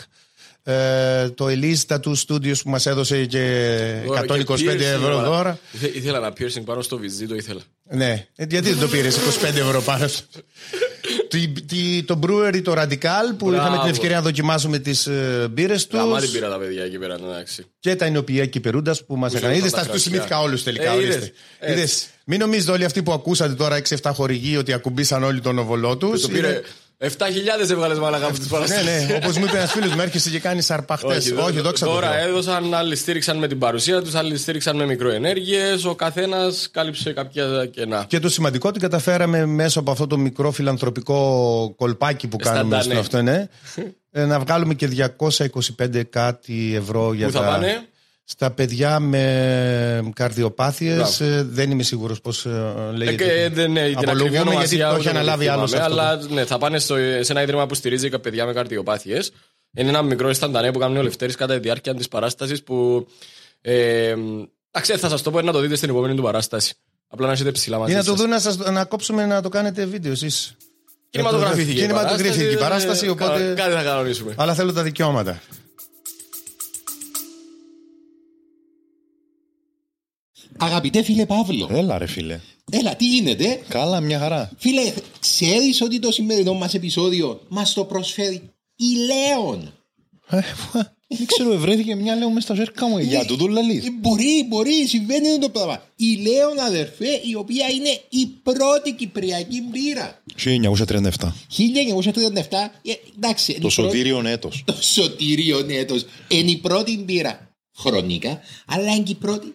Ε, το Elista του Studios που μας έδωσε και 125 ευρώ δώρα. Ήθελα ένα piercing πάνω στο βυζί, το ήθελα. Ναι, ε, γιατί δεν το πήρες 25 ευρώ πάνω στο. Τι- τι- το brewery, το Radical που Μπράβο. είχαμε την ευκαιρία να δοκιμάσουμε τις μπύρες τους. Γαμά την πήρα τα παιδιά εκεί πέρα, εντάξει. Και τα ενοποιία κυπερούντα που μας έκαναν. ζουν Είδες, τα τα του κρασιά. θυμήθηκα όλους τελικά. Ε, ορίστε. είδες. Έτσι. Είδες. Μην νομίζετε όλοι αυτοί που ακούσατε τώρα 6-7 χορηγοί ότι ακουμπήσαν όλοι τον οβολό τους. Το πήρε 7.000 έβγαλες μαλακά από τι Ναι, παραστάσει. ναι, όπως μου είπε ένας φίλος μου, έρχεσαι και κάνεις αρπαχτές. Όχι, δω- δόξα τω Τώρα Θεώ. έδωσαν, άλλοι στήριξαν με την παρουσία τους, άλλοι στήριξαν με μικροενέργειες. Ο καθένας κάλυψε κάποια κενά. Και το σημαντικό την καταφέραμε μέσω από αυτό το μικρό φιλανθρωπικό κολπάκι που κάνουμε Σταντανέ. στο αυτό, ναι, ε, να βγάλουμε και 225 κάτι ευρώ για Πού θα τα- πάνε; Στα παιδιά με καρδιοπάθειες Μπράβο. ε, δεν είμαι σίγουρος πώς ε, Ε, λέγεται. και, δεν, ναι, την ακριβή Απολογούμε γιατί ονομασία το ούτε έχει εγώ αναλάβει τη άλλος θυμάμαι, αυτός. Αλλά ναι, θα πάνε στο, σε ένα ίδρυμα που στηρίζει παιδιά με καρδιοπάθειες. Είναι ένα μικρό ισταντανέ που κάνει ο Λευτέρης κατά τη διάρκεια της παράστασης που. Ε, εντάξει, θα σας το πω να το δείτε στην επόμενη του παράσταση. Απλά να έχετε ψηλά μαζί Ή να το σας. δουν να, σας, να κόψουμε να το κάνετε βίντεο εσείς. Κινηματογραφήθηκε. η Κινηματογραφήθηκε η παράσταση, παράσταση, ε, οπότε... κα- Κάτι θα κανονίσουμε. Αλλά θέλω τα δικαιώματα. Αγαπητέ φίλε Παύλο, Έλα ρε φίλε. έλα τι γίνεται; Καλά, μια χαρά. Φίλε, ξέρεις ότι το σημερινό μας επεισόδιο μας το προσφέρει η Λέων; Ε, Δεν ξέρω, βρέθηκε μια λέω μες στα ζέρκα μου. Για τούτο λαλείς. Ε, Μπορεί, μπορεί, συμβαίνει το πράγμα. Η Λέων αδερφέ, η οποία είναι η πρώτη κυπριακή μπύρα. 1937. 1937, ε, εντάξει. είναι Το η πρώτη- σωτήριον έτος. Το σωτήριο έτος. Είναι η πρώτη μπύρα χρονικά, αλλά είναι και η πρώτη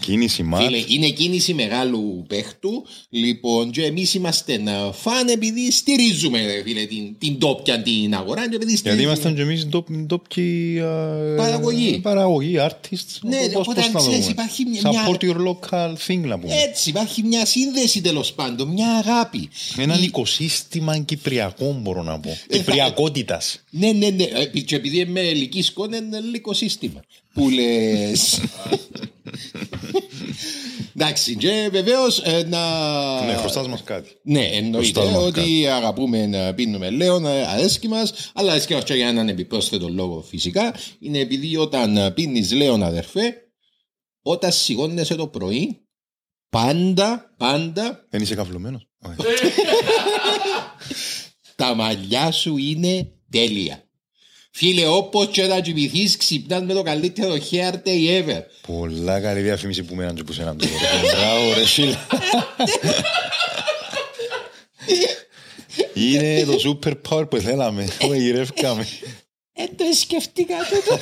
Κίνηση μάτ. Φίλε, είναι κίνηση μεγάλου παίχτου. Λοιπόν, και εμείς είμαστε ένα φαν επειδή στηρίζουμε ρε φίλε, την, την τόπια την αγορά. Και επειδή Γιατί στηρίζουμε- ήμασταν κι εμείς ντόπ- ντόπιοι α, Παραγωγή. Παραγωγή, artists. Ναι, Πώς- οπότε, πώς να το ξέρεις, πούμε. υπάρχει μια- Support your local thing να πούμε. Έτσι, υπάρχει μια σύνδεση τέλος πάντων, μια αγάπη. Έναν Η- οικοσύστημα κυπριακό μπορώ να πω. θα- Κυπριακότητας. Ναι, ναι, ναι. Ε, Και επειδή είμαι ελική σκόνη, είναι ελληνικό σύστημα. Που λε. Εντάξει, και βεβαίως να. Ναι, χρωστάς μας κάτι. Ναι, εννοείται Χρωστάς μας ότι αγαπούμε να πίνουμε λέον, ε, αρέσκει μας, αλλά αρέσκει μας και για έναν επιπρόσθετο λόγο φυσικά. Είναι επειδή όταν πίνεις λέον, αδερφέ, όταν σηκώνεσαι το πρωί, πάντα, πάντα Δεν είσαι καυλωμένος. τα μαλλιά σου είναι τέλεια. Φίλε, όπως και να κοιμηθείς, ξυπνάς με το καλύτερο hair day ever. Πολλά καλή διαφήμιση που μέναν και που σέναν τώρα. Μπράβο ρε φίλε. Είναι το super power που θέλαμε. Το γυρεύκαμε. Ε, το σκεφτήκα τούτο.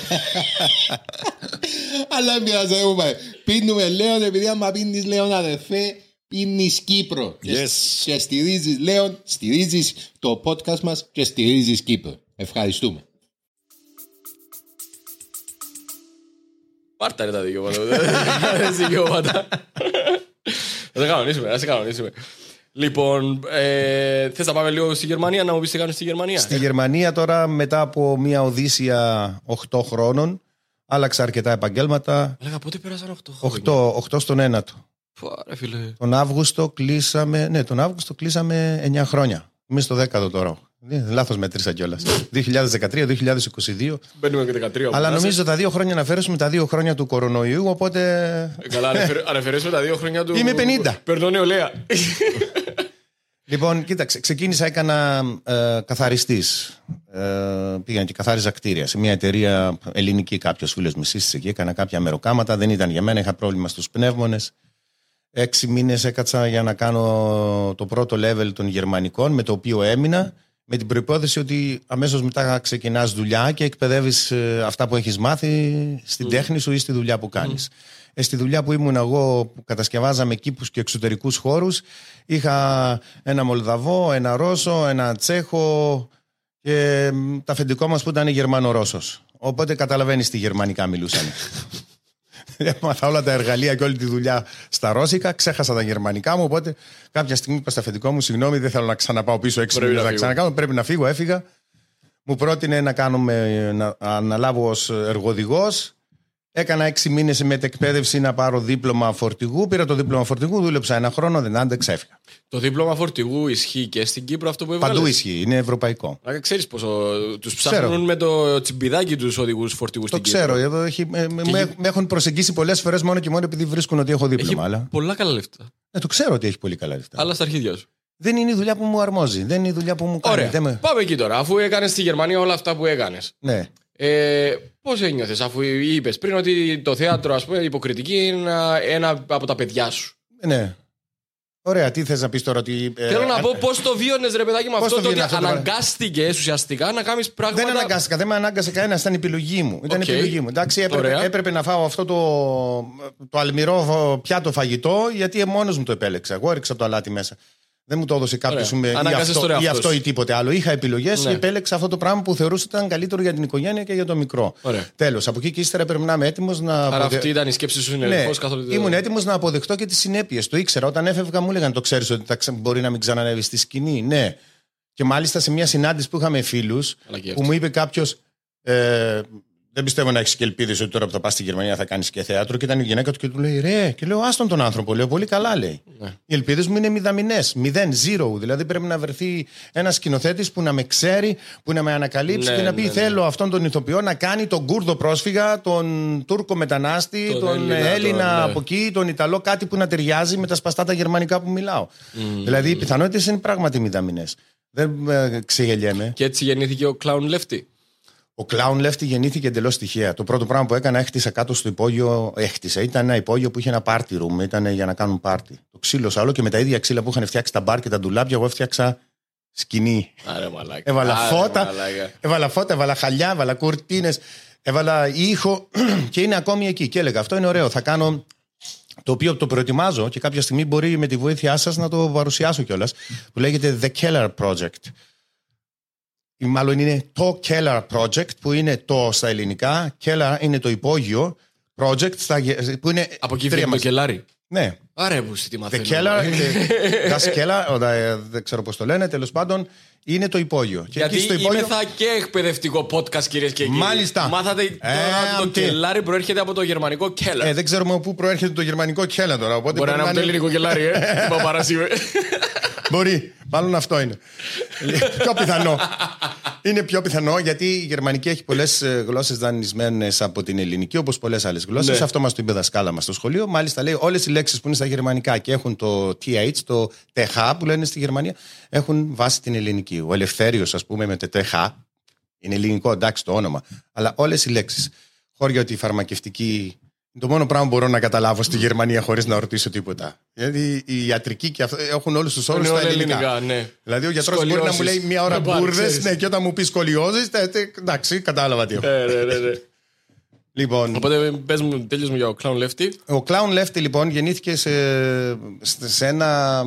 Αλλά μοιάζει, έχουμε. Πίνουμε Λέον, επειδή άμα πίνεις Λέον αδερφέ, πίνεις Κύπρο. Και- Yes. Και στηρίζεις Λέον, στηρίζεις το podcast μας και στηρίζεις Κύπρο. Ευχαριστούμε. Πάρτα ρε τα δικαιώματα. Δεν έχει δικαιώματα. Θα τα κανονίσουμε, να σε κανονίσουμε. Λοιπόν, ε, θες να πάμε λίγο στη Γερμανία, να μου πεις τι κάνουν στη Γερμανία; Στη Γερμανία τώρα μετά από μια οδύσσια 8 χρόνων άλλαξα αρκετά επαγγέλματα. Λέγα, πότε πέρασαν 8 χρόνια; 8, 8 στον ένα του. Φω, ρε φίλε. Τον Αύγουστο κλείσαμε, ναι, τον Αύγουστο κλείσαμε 9 χρόνια. Είμαι στο 10ο τώρα. Ε, Λάθος μέτρησα κιόλας. 2013-2022. Μπαίνουμε και 13. Αλλά περάσαν. νομίζω τα δύο χρόνια να φέρουμε τα δύο χρόνια του κορονοϊού, οπότε Ε, Καλά, ανεφερ- ανεφερέσουμε τα δύο χρόνια του. Είμαι 50. Περνώ νεολαία. Λοιπόν, κοίταξε, ξεκίνησα, έκανα ε, καθαριστής. Ε, πήγα και καθάριζα κτίρια σε μια εταιρεία ελληνική. Κάποιος φίλος με σύστησε εκεί, έκανα κάποια μεροκάματα. Δεν ήταν για μένα, είχα πρόβλημα στους πνεύμονες. Έξι μήνες έκατσα για να κάνω το πρώτο level των γερμανικών, με το οποίο έμεινα. Με την προπόθεση ότι αμέσως μετά ξεκινάς δουλειά και εκπαιδεύεις αυτά που έχεις μάθει στην τέχνη σου ή στη δουλειά που κάνεις. Ε, στη δουλειά που ήμουν εγώ, που κατασκευάζαμε κήπους και εξωτερικούς χώρους, είχα ένα Μολδαβό, ένα Ρώσο, ένα Τσέχο και μ, τα αφεντικό μας που ήταν Γερμανο-Ρώσος. Οπότε καταλαβαίνεις τι γερμανικά μιλούσαν. Έμαθα όλα τα εργαλεία και όλη τη δουλειά στα ρώσικα. Ξέχασα τα γερμανικά μου. Οπότε κάποια στιγμή είπα στα αφεντικό μου: Συγγνώμη, δεν θέλω να ξαναπάω πίσω έξι Πρέπει μήνες να να φύγω. ξανακάνω. Πρέπει να φύγω. Έφυγα. Μου πρότεινε να, κάνουμε, να αναλάβω ως εργοδηγός. Έκανα έξι μήνες μετεκπαίδευση να πάρω δίπλωμα φορτηγού. Πήρα το δίπλωμα φορτηγού, δούλεψα ένα χρόνο, δεν άντεξα, έφυγα. Το δίπλωμα φορτηγού ισχύει και στην Κύπρο αυτό που έβγαλες; Παντού ισχύει, είναι ευρωπαϊκό. Ξέρεις πόσο τους Ξέρω. ψάχνουν με το τσιμπιδάκι τους οδηγούς φορτηγούς Το στην ξέρω, Κύπρο. εδώ έχει, με, με- Και με- γι- με έχουν προσεγγίσει πολλές φορές μόνο και μόνο επειδή βρίσκουν ότι έχω δίπλωμα. Έχει Αλλά... πολλά καλά λεφτά. Ε, το ξέρω ότι έχει πολύ καλά λεφτά. Αλλά στα αρχίδια σου. Δεν είναι η δουλειά που μου αρμόζει. Δεν είναι η δουλειά που μου κάνει. Ωραία. Δεν με- Πάμε εκεί τώρα. Αφού έκανες στη Γερμανία όλα αυτά που έκανες. Ναι. Ε, Πώς ένιωθες αφού είπες πριν ότι το θέατρο, ας πούμε, η υποκριτική είναι ένα από τα παιδιά σου; ναι. Ωραία, τι θες να πεις τώρα ότι. ε, Θέλω να αν- πω πώς το βίωνες, ρε παιδάκι, με Πώς αυτό το το ότι βίωνες αυτό το πράγμα; αναγκάστηκες ουσιαστικά να κάνεις πράγματα. Δεν αναγκάστηκα, δεν με ανάγκασε κανένας, ήταν επιλογή μου. Ήταν Οκ. επιλογή μου. Εντάξει, έπρεπε, Ωραία. έπρεπε να φάω αυτό το, το αλμυρό πιάτο φαγητό, γιατί μόνος μου το επέλεξα. Εγώ έριξα το αλάτι μέσα. Δεν μου το έδωσε κάποιος Ωραία. ή, Ανάγκασες αυτό, τον εαυτός ή αυτό σου. ή τίποτε άλλο. Είχα επιλογές Ναι. και επέλεξα αυτό το πράγμα που θεωρούσα ότι ήταν καλύτερο για την οικογένεια και για το μικρό. Ωραία. Τέλος. Από εκεί και ύστερα πρέπει να είμαι έτοιμος να. Άρα αποδε- αυτή ήταν η σκέψη σου, είναι Ναι, πώς καθόλου. ήμουν έτοιμος να αποδεχτώ και τις συνέπειες. Το ήξερα. Όταν έφευγα, μου έλεγαν: Το ξέρεις ότι θα ξε- μπορεί να μην ξανανεύει στη σκηνή. Ναι. Και μάλιστα σε μια συνάντηση που είχαμε φίλους, Αλλά και που αυτό. μου είπε κάποιος. Ε, δεν πιστεύω να έχεις και ελπίδες ότι τώρα που θα πας στη Γερμανία θα κάνεις και θέατρο. Και ήταν η γυναίκα του και του λέει: Ρε, και λέω: Άστον τον άνθρωπο. Λέω: Πολύ καλά, λέει. Ναι. Οι ελπίδες μου είναι μηδαμινές. Μηδέν, zero. Δηλαδή πρέπει να βρεθεί ένας σκηνοθέτης που να με ξέρει, που να με ανακαλύψει Ναι, και να πει: ναι, ναι. Θέλω αυτόν τον ηθοποιό να κάνει τον Κούρδο πρόσφυγα, τον Τούρκο μετανάστη, Τον τον, Έλληνα, Έλληνα, τον, ναι. από εκεί, τον Ιταλό, κάτι που να ταιριάζει με τα σπαστά τα γερμανικά που μιλάω. Δηλαδή οι πιθανότητες είναι πράγματι μηδαμινές. Δεν ε, ξεγελιέμαι. Και έτσι γεννήθηκε ο Clown Lefty. Ο Clown Lefty γεννήθηκε εντελώς τυχαία. Το πρώτο πράγμα που έκανα, έχτισα κάτω στο υπόγειο. Έχτισα. Ήταν ένα υπόγειο που είχε ένα party room. Ήταν για να κάνουν πάρτι. Το ξύλωσα όλο και με τα ίδια ξύλα που είχαν φτιάξει τα μπαρ και τα ντουλάπια, εγώ έφτιαξα σκηνή. Άρα μαλάκα. Έβαλα Άρε, φώτα, μαλάκα. έβαλα φώτα, έβαλα χαλιά, έβαλα κουρτίνες, έβαλα ήχο και είναι ακόμη εκεί. Και έλεγα αυτό είναι ωραίο. Θα κάνω το οποίο το προετοιμάζω και κάποια στιγμή μπορεί με τη βοήθειά σας να το παρουσιάσω κιόλας. Που λέγεται The Keller Project. Ή μάλλον είναι το Keller Project που είναι το στα ελληνικά. Keller είναι το υπόγειο. Project στα, γε- που είναι. Από εκεί τρία βγαίνει το μαζί. κελάρι. Ναι. Άρα που τι The μαθαίνω. Keller, the- das Keller, ο, ε, δεν ξέρω πώς το λένε, τέλος πάντων, είναι το υπόγειο. Και Γιατί εκεί στο υπόγειο. είμαι θα και εκπαιδευτικό podcast, κυρίες και κύριοι. Μάλιστα. Μάθατε Ε, τώρα ότι το τι. κελάρι προέρχεται από το γερμανικό Keller. Ε, δεν ξέρουμε από πού προέρχεται το γερμανικό Keller τώρα. Οπότε Μπορεί να είναι από το είναι- ελληνικό κελάρι, ε. Τι παπάρας είμαι. Μπορεί. Μάλλον αυτό είναι. πιο πιθανό. Είναι πιο πιθανό γιατί η γερμανική έχει πολλές γλώσσες δανεισμένες από την ελληνική, όπως πολλές άλλες γλώσσες. Ναι. Αυτό μας το είπε η δασκάλα μας στο σχολείο. Μάλιστα λέει όλες οι λέξεις που είναι στα γερμανικά και έχουν το TH, το TH που λένε στη Γερμανία, έχουν βάση την ελληνική. Ο Ελευθέριος, ας πούμε, με το TH, είναι ελληνικό, εντάξει το όνομα. Αλλά όλες οι λέξεις. Χώρια ότι η φαρμακευτική. Είναι Το μόνο πράγμα που μπορώ να καταλάβω στη Γερμανία χωρίς να ρωτήσω τίποτα. Γιατί οι ιατρικοί και αυτό έχουν όλους τους όρους Είναι στα όλα ελληνικά. ελληνικά, ναι. Δηλαδή ο γιατρός μπορεί να μου Σκολιώσεις. λέει μία ώρα Δεν πάρει, μπουρδες, ξέρεις. ναι, και όταν μου πει σκολιόζη, εντάξει, κατάλαβα τι έχω. Ναι, ναι, ναι, ναι. Λοιπόν, Οπότε πες μου, τέλειως μου για ο Clown Lefty. ο Clown Lefty λοιπόν γεννήθηκε σε, σε, ένα,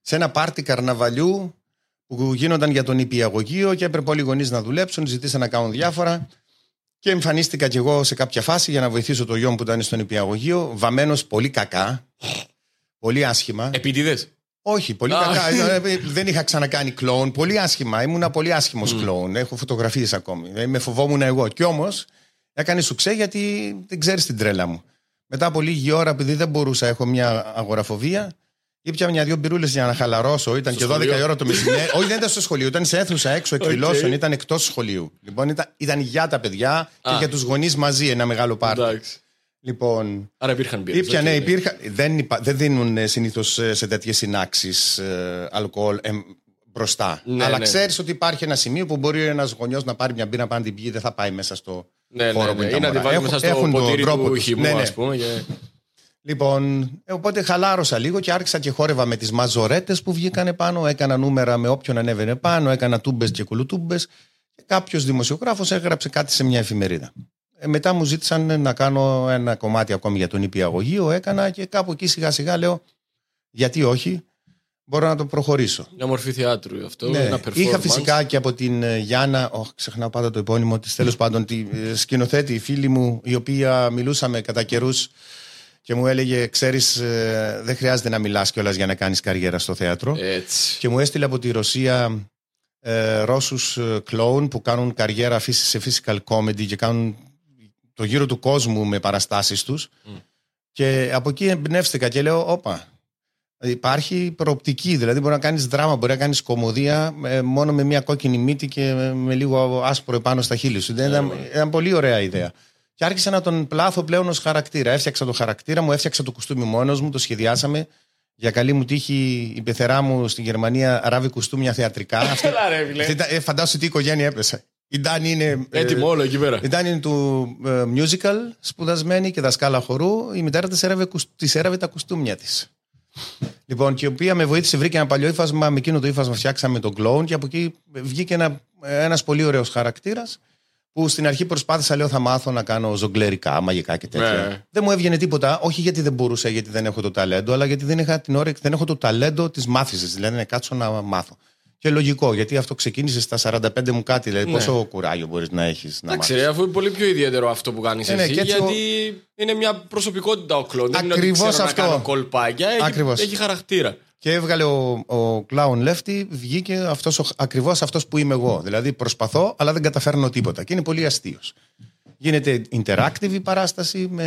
σε ένα πάρτι καρναβαλιού που γίνονταν για τον υπηαγωγείο και έπρεπε όλοι οι γονείς να δουλέψουν, ζητήσαν να κάνουν διάφορα. Και εμφανίστηκα κι εγώ σε κάποια φάση για να βοηθήσω το γιο μου που ήταν στον υπηαγωγείο, βαμμένος πολύ κακά, πολύ άσχημα. Επίτηδες; Όχι, πολύ Α. κακά. Ε, Δεν είχα ξανακάνει κλόουν. Πολύ άσχημα. Ήμουνα πολύ άσχημος κλόουν. Έχω φωτογραφίες ακόμη. Ε, Με φοβόμουν εγώ. Κι όμως έκανε σουξέ γιατί δεν ξέρεις την τρέλα μου. Μετά από λίγη ώρα, επειδή δεν μπορούσα, έχω μια αγοραφοβία, ήπια μια-δυο μπυρούλες για να χαλαρώσω. Ήταν Στο και 12 σχολείο; η ώρα το μεσημέρι. Όχι, δεν ήταν στο σχολείο, ήταν σε αίθουσα έξω εκδηλώσεων, ήταν εκτός σχολείου. Λοιπόν, ήταν, ήταν για τα παιδιά και Α. για τους γονείς μαζί ένα μεγάλο πάρτι. Εντάξει. Λοιπόν, Άρα υπήρχαν μπύρες. Ήπια, οκ, ναι, υπήρχαν. Δεν, υπα- δεν δίνουν συνήθως σε τέτοιες συνάξεις αλκοόλ ε, μπροστά. Ναι, Αλλά ναι. ξέρεις ότι υπάρχει ένα σημείο που μπορεί ένας γονιός να πάρει μια μπύρα να την πιει, δεν θα πάει μέσα στο Ναι, ναι, χώρο που ναι. είναι Ή τα να τη μωρά. βάλει Έχουν- μέσα στο έχουν τον ποτήρι τρόπο του τους. χυμού, Ναι, ναι. ας πούμε. Και- Λοιπόν, ε, οπότε χαλάρωσα λίγο και άρχισα και χόρευα με τις μαζορέτες που βγήκανε πάνω. Έκανα νούμερα με όποιον ανέβαινε πάνω, έκανα τούμπες και κουλουτούμπες. Και κάποιος δημοσιογράφος έγραψε κάτι σε μια εφημερίδα. Ε, μετά μου ζήτησαν να κάνω ένα κομμάτι ακόμη για τον υπηαγωγείο. Έκανα και κάπου εκεί σιγά σιγά λέω, γιατί όχι. μπορώ να το προχωρήσω. Μια μορφή θεάτρου αυτό. Ναι. Ένα performance. Είχα φυσικά και από την ε, Γιάννα, oh, ξεχνάω πάντα το επώνυμο της, τέλος πάντων, τη ε, σκηνοθέτη, η φίλη μου, η οποία μιλούσαμε κατά καιρούς και μου έλεγε: Ξέρεις, δεν χρειάζεται να μιλάς κιόλας για να κάνεις καριέρα στο θέατρο. Έτσι. Και μου έστειλε από τη Ρωσία ε, Ρώσους ε, κλόουν που κάνουν καριέρα φύση- σε physical comedy και κάνουν το γύρο του κόσμου με παραστάσεις τους. Και από εκεί εμπνεύστηκα και λέω, όπα, υπάρχει προοπτική, δηλαδή μπορεί να κάνεις δράμα, μπορεί να κάνεις κομμωδία ε, μόνο με μια κόκκινη μύτη και με, με λίγο άσπρο επάνω στα χείλη σου. Ήταν, ήταν πολύ ωραία ιδέα. Και άρχισα να τον πλάθω πλέον ως χαρακτήρα. Έφτιαξα το χαρακτήρα μου, έφτιαξα το κουστούμι μόνος μου, το σχεδιάσαμε. Για καλή μου τύχη, η πεθερά μου στη Γερμανία ράβει κουστούμια θεατρικά. Αυτή- Έλα ρε, φίλε. αυτή ήταν- ε, φαντάσου τι οικογένεια έπεσε. Η Ντάνη είναι. ε, Έτοιμο όλο εκεί πέρα. η Ντάνη είναι του ε, musical σπουδασμένη και δασκάλα χορού. Η μητέρα της έραβε, κουσ- της έραβε τα κουστούμια της. Λοιπόν, και η οποία με βοήθησε, βρήκε ένα παλιό ύφασμα. Με εκείνο το ύφασμα φτιάξαμε τον κλόουν και από εκεί βγήκε ένα ένας πολύ ωραίος χαρακτήρας που στην αρχή προσπάθησα, λέω, θα μάθω να κάνω ζογκλερικά, μαγικά και τέτοια. Ναι. Δεν μου έβγαινε τίποτα, όχι γιατί δεν μπορούσα, γιατί δεν έχω το ταλέντο, αλλά γιατί δεν, είχα την ώρα, δεν έχω το ταλέντο της μάθησης. Δηλαδή να κάτσω να μάθω. Και λογικό, γιατί αυτό ξεκίνησε στα 45 μου κάτι. Δηλαδή, Ναι. πόσο κουράγιο μπορείς να έχεις να Εντάξει, μάθεις. ρε, αφού είναι πολύ πιο ιδιαίτερο αυτό που κάνεις Ε, ναι, εσύ. και έτσι γιατί είναι μια προσωπικότητα ο κλόν. Δεν είναι ότι Ακριβώς ξέρω αυτό. να κάνω κολπάκια. Έχει, Ακριβώς. έχει χαρακτήρα. Και έβγαλε ο, ο Clown Lefty, βγήκε αυτός, ο- ακριβώς αυτός που είμαι εγώ. Δηλαδή προσπαθώ, αλλά δεν καταφέρνω τίποτα. Και είναι πολύ αστείος. Γίνεται interactive η παράσταση με,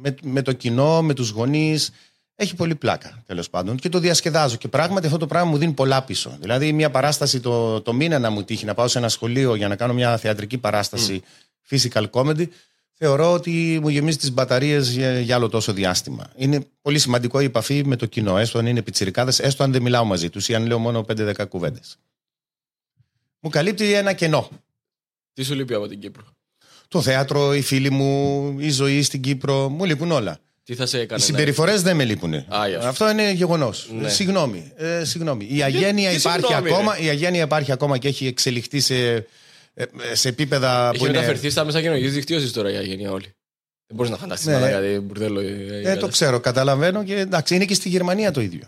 με, με το κοινό, με τους γονείς. Έχει πολύ πλάκα, τέλος πάντων. Και το διασκεδάζω. Και πράγματι αυτό το πράγμα μου δίνει πολλά πίσω. Δηλαδή, μια παράσταση το, το μήνα να μου τύχει να πάω σε ένα σχολείο για να κάνω μια θεατρική παράσταση physical comedy, θεωρώ ότι μου γεμίζει τις μπαταρίες για, για άλλο τόσο διάστημα. Είναι πολύ σημαντικό η επαφή με το κοινό, έστω αν είναι πιτσιρικάδες, έστω αν δεν μιλάω μαζί τους ή αν λέω μόνο 5-10 κουβέντες. Μου καλύπτει ένα κενό. Τι σου λείπει από την Κύπρο; Το θέατρο, οι φίλοι μου, η ζωή στην Κύπρο, μου λείπουν όλα. Τι θα σε Οι έκανε. να- συμπεριφορές δεν με λείπουν. Α, γι' αυτό. Αυτό είναι γεγονός. Ναι. Συγγνώμη. Ε, συγγνώμη. Η αγένεια τι υπάρχει συγγνώμη, ακόμα. Η αγένεια υπάρχει ακόμα και έχει εξελιχθεί σε, ε, σε επίπεδα Έχει που είναι. μεταφερθεί στα μέσα κοινωνικής δικτύωσης τώρα η αγένεια όλη. Δεν μπορείς να φανταστείς Ναι. να κάτι μπουρδέλο. η- η Ε, το κατάσταση. ξέρω, καταλαβαίνω και εντάξει, είναι και στη Γερμανία το ίδιο.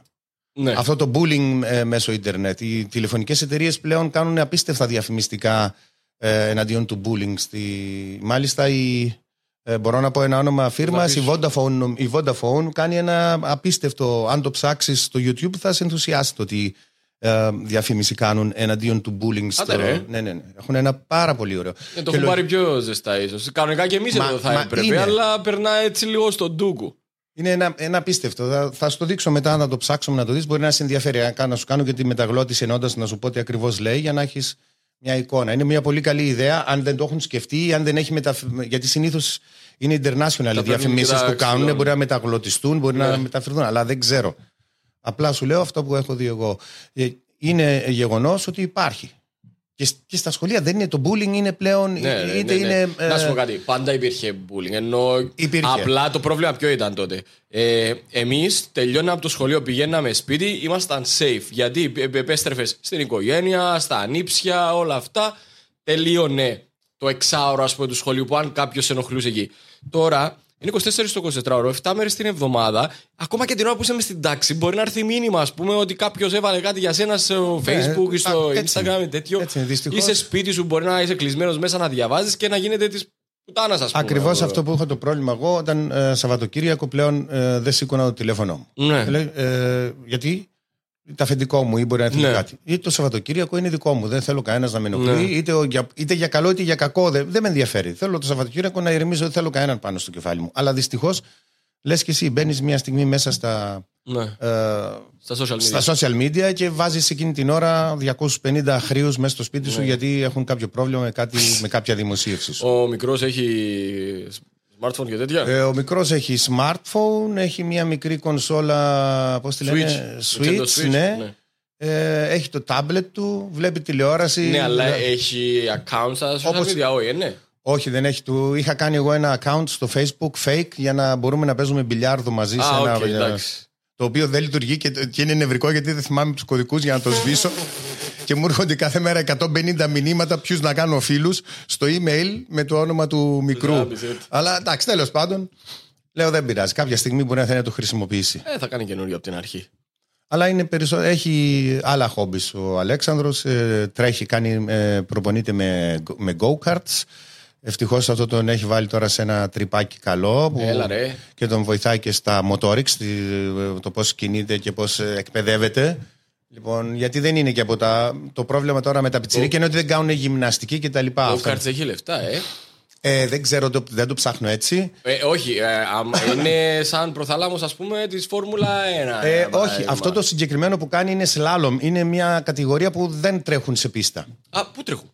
Ναι. Αυτό το bullying ε, μέσω ίντερνετ. Οι τηλεφωνικές εταιρείες πλέον κάνουν απίστευτα διαφημιστικά ε, εναντίον του bullying. Στη... Μάλιστα, η, ε, μπορώ να πω ένα όνομα φίρμα. πεις. Η Vodafone, η Vodafone κάνει ένα απίστευτο. Αν το ψάξεις στο YouTube, θα σε ενθουσιάσει το ότι ε, διαφήμιση κάνουν εναντίον του bullying. Στο... Άντε, ρε. Ναι, ναι, ναι. Έχουν ένα πάρα πολύ ωραίο. Ε, το Και έχουν λο- πάρει πιο ζεστά ίσως. Κανονικά και εμείς Μα- εδώ θα μα έπρεπε, είναι. αλλά περνά έτσι λίγο στον ντούκου. Είναι ένα, ένα απίστευτο. Θα, θα σου το δείξω μετά να το ψάξουμε να το δεις. Μπορεί να σε ενδιαφέρει. Αν κάνω- Να σου κάνω και τη μεταγλώτηση ενώντας να σου πω τι ακριβώς λέει για να έχεις μια εικόνα. Είναι μια πολύ καλή ιδέα. Αν δεν το έχουν σκεφτεί, αν δεν έχει μεταφ... Γιατί συνήθως είναι international οι παίρνουν διαφημίσεις και τα που κάνουν. ξυλώνουν. Μπορεί να μεταγλωτιστούν, μπορεί να Ναι. μεταφερθούν. Αλλά δεν ξέρω. Απλά σου λέω αυτό που έχω δει εγώ. Ε, Είναι γεγονός ότι υπάρχει. Και, σ- και στα σχολεία δεν είναι το bullying, είναι πλέον. Ναι, ναι, είτε ναι, ναι. είναι. ε, Να σου πω κάτι. Πάντα υπήρχε bullying. Ενώ Υπήρχε. απλά το πρόβλημα ποιο ήταν τότε. Ε, Εμείς τελειώναμε από το σχολείο, πηγαίναμε σπίτι, ήμασταν safe. Γιατί επέστρεφες στην οικογένεια, στα ανήψια, όλα αυτά. Τελείωνε το εξάωρο ας πούμε, του σχολείου που αν κάποιος ενοχλούσε εκεί. Τώρα είναι 24 στο 24 ώρο, 7 μέρες την εβδομάδα. Ακόμα και την ώρα που είσαι μες στην τάξη, μπορεί να έρθει μήνυμα, ας πούμε, ότι κάποιος έβαλε κάτι για σένα στο Facebook ή στο α, έτσι Instagram είναι. ή τέτοιο. Έτσι είναι, δυστυχώς. Είσαι σπίτι σου, μπορεί να είσαι κλεισμένος μέσα να διαβάζεις και να γίνεται της πουτάνας, ας πούμε. Ακριβώς εδώ. αυτό που είχα το πρόβλημα εγώ όταν ε, Σαββατοκύριακο πλέον ε, δεν σήκωνα το τηλέφωνο μου. Ναι. Λέει, ε, γιατί; Το αφεντικό μου ή μπορεί να θέλει Ναι. κάτι. Ή το Σαββατοκύριακο είναι δικό μου. Δεν θέλω κανένας να με ενοχλεί. Ναι. Είτε, ο- για, είτε για καλό είτε για κακό. Δεν, δεν με ενδιαφέρει. Θέλω το Σαββατοκύριακο να ηρεμήσω. Δεν θέλω κανέναν πάνω στο κεφάλι μου. Αλλά δυστυχώς λες και εσύ μπαίνεις μια στιγμή μέσα στα, Ναι. ε, Στα social media. στα social media και βάζεις εκείνη την ώρα 250 χρήους μέσα στο σπίτι Ναι. σου γιατί έχουν κάποιο πρόβλημα με, κάτι, με κάποια δημοσίευση σου. Ο μικρός έχει smartphone και τέτοια; Ε, ο μικρός έχει smartphone, έχει μια μικρή κονσόλα. Πώς τη λένε, Switch. Nintendo Switch, Switch, ναι. ναι. Ε, έχει το tablet του, βλέπει τηλεόραση. ναι, αλλά Ε, έχει account στα social Όπως- media, όχι, ε, ναι. Όχι, δεν έχει. Του είχα κάνει εγώ ένα account στο Facebook fake για να μπορούμε να παίζουμε μπιλιάρδο μαζί σε Α, ένα. οκ, εντάξει. το οποίο δεν λειτουργεί και, και είναι νευρικό γιατί δεν θυμάμαι τους κωδικούς για να το σβήσω. Και μου έρχονται κάθε μέρα 150 μηνύματα ποιους να κάνω φίλους στο email με το όνομα του μικρού. γράμπεις, έτσι. Αλλά εντάξει, τέλος πάντων, λέω δεν πειράζει. Κάποια στιγμή μπορεί να θέλει να το χρησιμοποιήσει. Ε, θα κάνει καινούριο από την αρχή. Αλλά είναι περισσο... έχει άλλα χόμπι ο Αλέξανδρος. ε, τρέχει, κάνει, ε, προπονείται με, με go-karts. Ευτυχώς αυτό τον έχει βάλει τώρα σε ένα τρυπάκι καλό που Έλα ρε. και τον βοηθάει και στα motorics, τη- το πώς κινείται και πώς ε, εκπαιδεύεται. Λοιπόν, γιατί δεν είναι και από τα... Το πρόβλημα τώρα με τα πιτσιρίκια είναι ότι δεν κάνουν γυμναστική και τα λοιπά. Ο Αυτά. Karts έχει λεφτά, ε. Ε, δεν ξέρω, το, δεν το ψάχνω έτσι. ε όχι, ε, αμ- είναι σαν προθάλαμος ας πούμε της Φόρμουλα 1. Ε, ε, όχι, μα- αυτό το συγκεκριμένο που κάνει είναι slalom. Είναι μια κατηγορία που δεν τρέχουν σε πίστα. Α, πού τρέχουν;